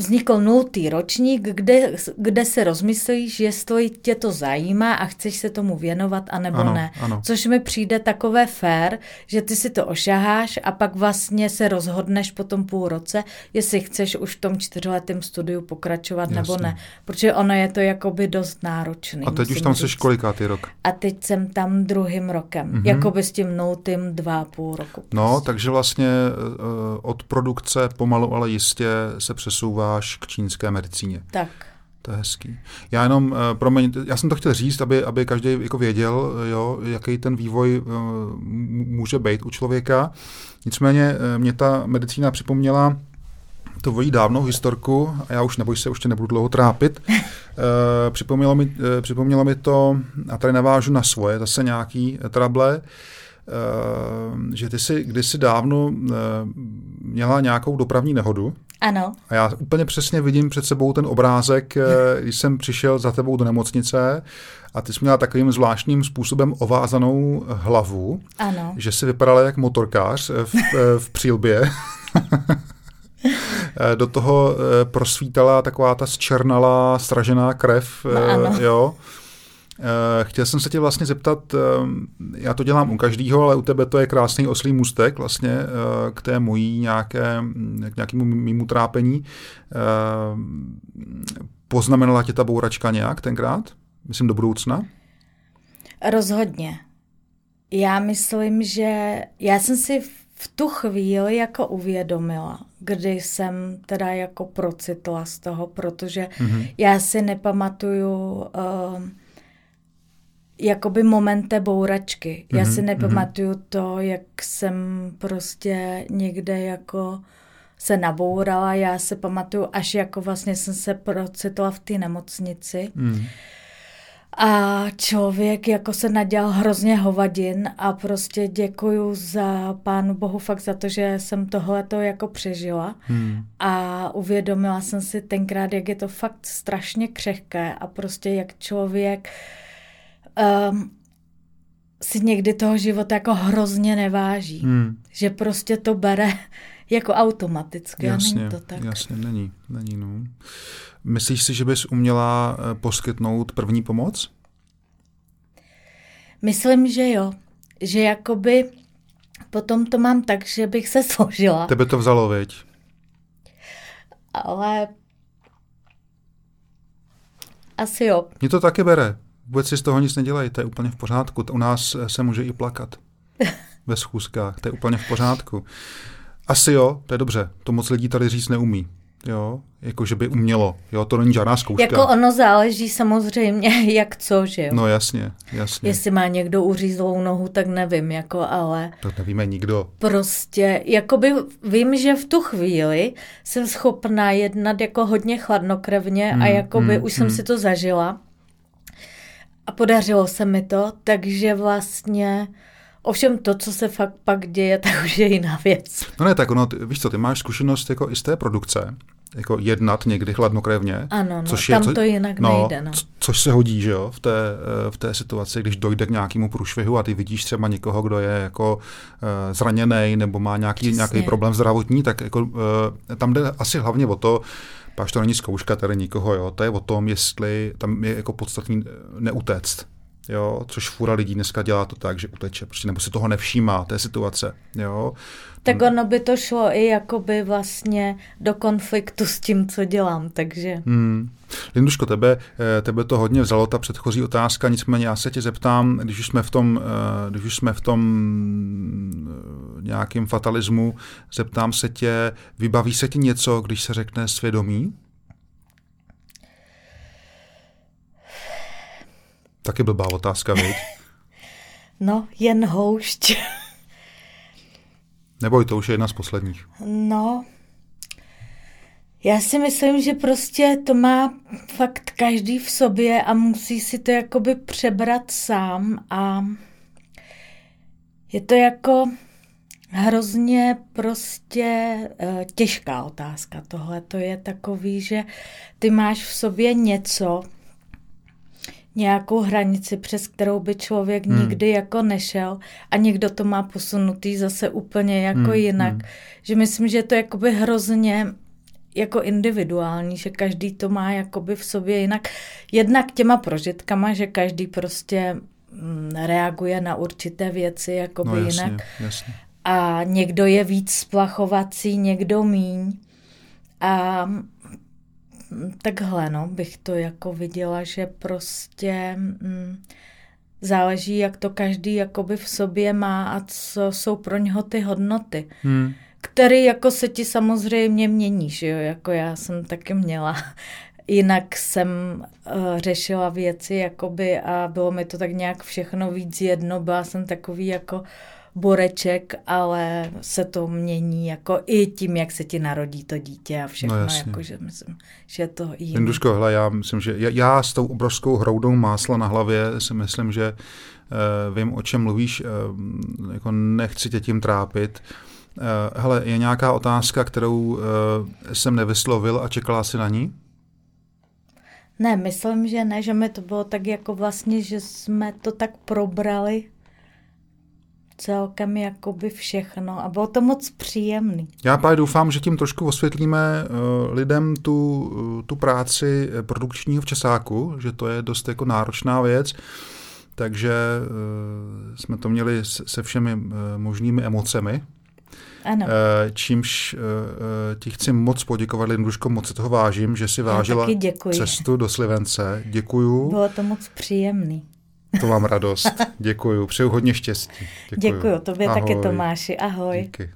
vznikl nultý ročník, kde, kde se rozmyslíš, jestli tě to zajímá a chceš se tomu věnovat, anebo ano, ne. Ano. Což mi přijde takové fér, že ty si to ošaháš a pak vlastně se rozhodneš po tom půl roce, jestli chceš už v tom čtyřletém studiu pokračovat Jasně. nebo ne. Protože ono je to jakoby dost náročné. A teď už tam jsi kolikátý rok? A teď jsem tam druhým rokem. Mm-hmm. Jakoby s tím nultým dva a půl roku. No, takže vlastně uh, od produkce pomalu, ale jistě se přesouvá dostáváš k čínské medicíně. Tak. To je hezký. Já jenom, eh, promiň, já jsem to chtěl říct, aby, aby každý jako věděl, jo, jaký ten vývoj uh, může být u člověka. Nicméně mě ta medicína připomněla to vojí dávnou historku, a já už neboj se, už tě nebudu dlouho trápit. připomnělo, mi, připomnělo mi to, a tady navážu na svoje, zase nějaký trable, uh, Eh, že ty si kdysi dávno eh, měla nějakou dopravní nehodu. Ano. A já úplně přesně vidím před sebou ten obrázek, eh, když jsem přišel za tebou do nemocnice a ty jsi měla takovým zvláštním způsobem ovázanou hlavu, ano. že si vypadala jak motorkář v, v přílbě. do toho prosvítala taková ta zčernalá, stražená krev. No, ano. Jo. Eh, chtěl jsem se tě vlastně zeptat, eh, já to dělám u každého, ale u tebe to je krásný oslý můstek vlastně eh, k té mojí nějaké, k nějakému mýmu trápení. Poznamenala tě ta bouračka nějak tenkrát? Myslím do budoucna? Rozhodně. Já myslím, že já jsem si v tu chvíli jako uvědomila, kdy jsem teda jako procitla z toho, protože mm-hmm. já si nepamatuju uh, jakoby moment té bouračky. Mm-hmm, Já si mhm, nepamatuju mm-hmm. to, jak jsem prostě někde jako se nabourala. Já se pamatuju, až jako vlastně jsem se procitla v té nemocnici. Mm. A člověk jako se nadělal hrozně hovadin a prostě děkuju za pánu bohu fakt za to, že jsem tohleto jako přežila hmm. a uvědomila jsem si tenkrát, jak je to fakt strašně křehké a prostě jak člověk uh, um, si někdy toho života jako hrozně neváží. Hmm. Že prostě to bere jako automaticky. Jasně, není to tak. jasně, není. není no. Myslíš si, že bys uměla eh, poskytnout první pomoc? Myslím, že jo. Že jakoby potom to mám tak, že bych se složila. Tebe to vzalo, veď? Ale asi jo. Mě to taky bere Vůbec si z toho nic nedělej, to je úplně v pořádku. U nás se může i plakat ve schůzkách, to je úplně v pořádku. Asi jo, to je dobře, to moc lidí tady říct neumí. Jo, jako že by umělo. Jo, to není žádná zkouška. Jako ono záleží samozřejmě, jak co, že jo. No jasně, jasně. Jestli má někdo uřízlou nohu, tak nevím, jako ale... To nevíme nikdo. Prostě, jakoby vím, že v tu chvíli jsem schopná jednat jako hodně chladnokrevně hmm, a jakoby hmm, už jsem hmm. si to zažila. A podařilo se mi to, takže vlastně Ovšem to, co se fakt pak děje, tak už je jiná věc. No ne, tak ono, ty, víš co, ty máš zkušenost jako i z té produkce, jako jednat někdy chladnokrevně. Ano, no, což tam je, co, to jinak no, nejde. No. Což se hodí, že jo, v té, v té situaci, když dojde k nějakému průšvihu a ty vidíš třeba někoho, kdo je jako uh, zraněný nebo má nějaký, nějaký problém zdravotní, tak jako, uh, tam jde asi hlavně o to, Páš to není zkouška tady nikoho, jo. To je o tom, jestli tam je jako podstatný neutéct jo, což fura lidí dneska dělá to tak, že uteče, prostě nebo si toho nevšímá, té situace, jo. Tak ono by to šlo i jakoby vlastně do konfliktu s tím, co dělám, takže... Hmm. Linduško, tebe, eh, tebe to hodně vzalo, ta předchozí otázka, nicméně já se tě zeptám, když už jsme v tom, eh, když už jsme v tom eh, nějakém fatalismu, zeptám se tě, vybaví se ti něco, když se řekne svědomí? Taky blbá otázka, viď? No, jen houšť. Neboj, to už je jedna z posledních. No, já si myslím, že prostě to má fakt každý v sobě a musí si to jakoby přebrat sám a je to jako hrozně prostě uh, těžká otázka tohle. To je takový, že ty máš v sobě něco, nějakou hranici, přes kterou by člověk hmm. nikdy jako nešel a někdo to má posunutý zase úplně jako hmm. jinak. Hmm. Že myslím, že to je jakoby hrozně jako individuální, že každý to má jakoby v sobě jinak. Jednak těma prožitkama, že každý prostě mm, reaguje na určité věci jakoby no, jasně, jinak. Jasně. A někdo je víc splachovací, někdo míň. A takhle, no, bych to jako viděla, že prostě mm, záleží, jak to každý jakoby v sobě má a co jsou pro něho ty hodnoty. Hmm který jako se ti samozřejmě mění, že jo, jako já jsem taky měla. Jinak jsem uh, řešila věci jakoby a bylo mi to tak nějak všechno víc jedno, byla jsem takový jako boreček, ale se to mění jako i tím, jak se ti narodí to dítě a všechno, no jako, že myslím, že je to jiné. Jinduško, hele, já myslím, že já s tou obrovskou hroudou másla na hlavě si myslím, že uh, vím, o čem mluvíš, uh, jako nechci tě tím trápit. Uh, hele, je nějaká otázka, kterou uh, jsem nevyslovil a čekala si na ní? Ne, myslím, že ne, že mi to bylo tak jako vlastně, že jsme to tak probrali celkem jakoby všechno a bylo to moc příjemný. Já právě doufám, že tím trošku osvětlíme uh, lidem tu, uh, tu práci produkčního v Česáku, že to je dost jako náročná věc, takže uh, jsme to měli se, se všemi uh, možnými emocemi. Ano. Uh, čímž uh, ti chci moc poděkovat, Linduško, moc se toho vážím, že si vážila cestu do Slivence. Děkuju. Bylo to moc příjemný. To mám radost. Děkuju. Přeju hodně štěstí. Děkuju. Děkuju. Tobě Ahoj. taky, Tomáši. Ahoj. Díky.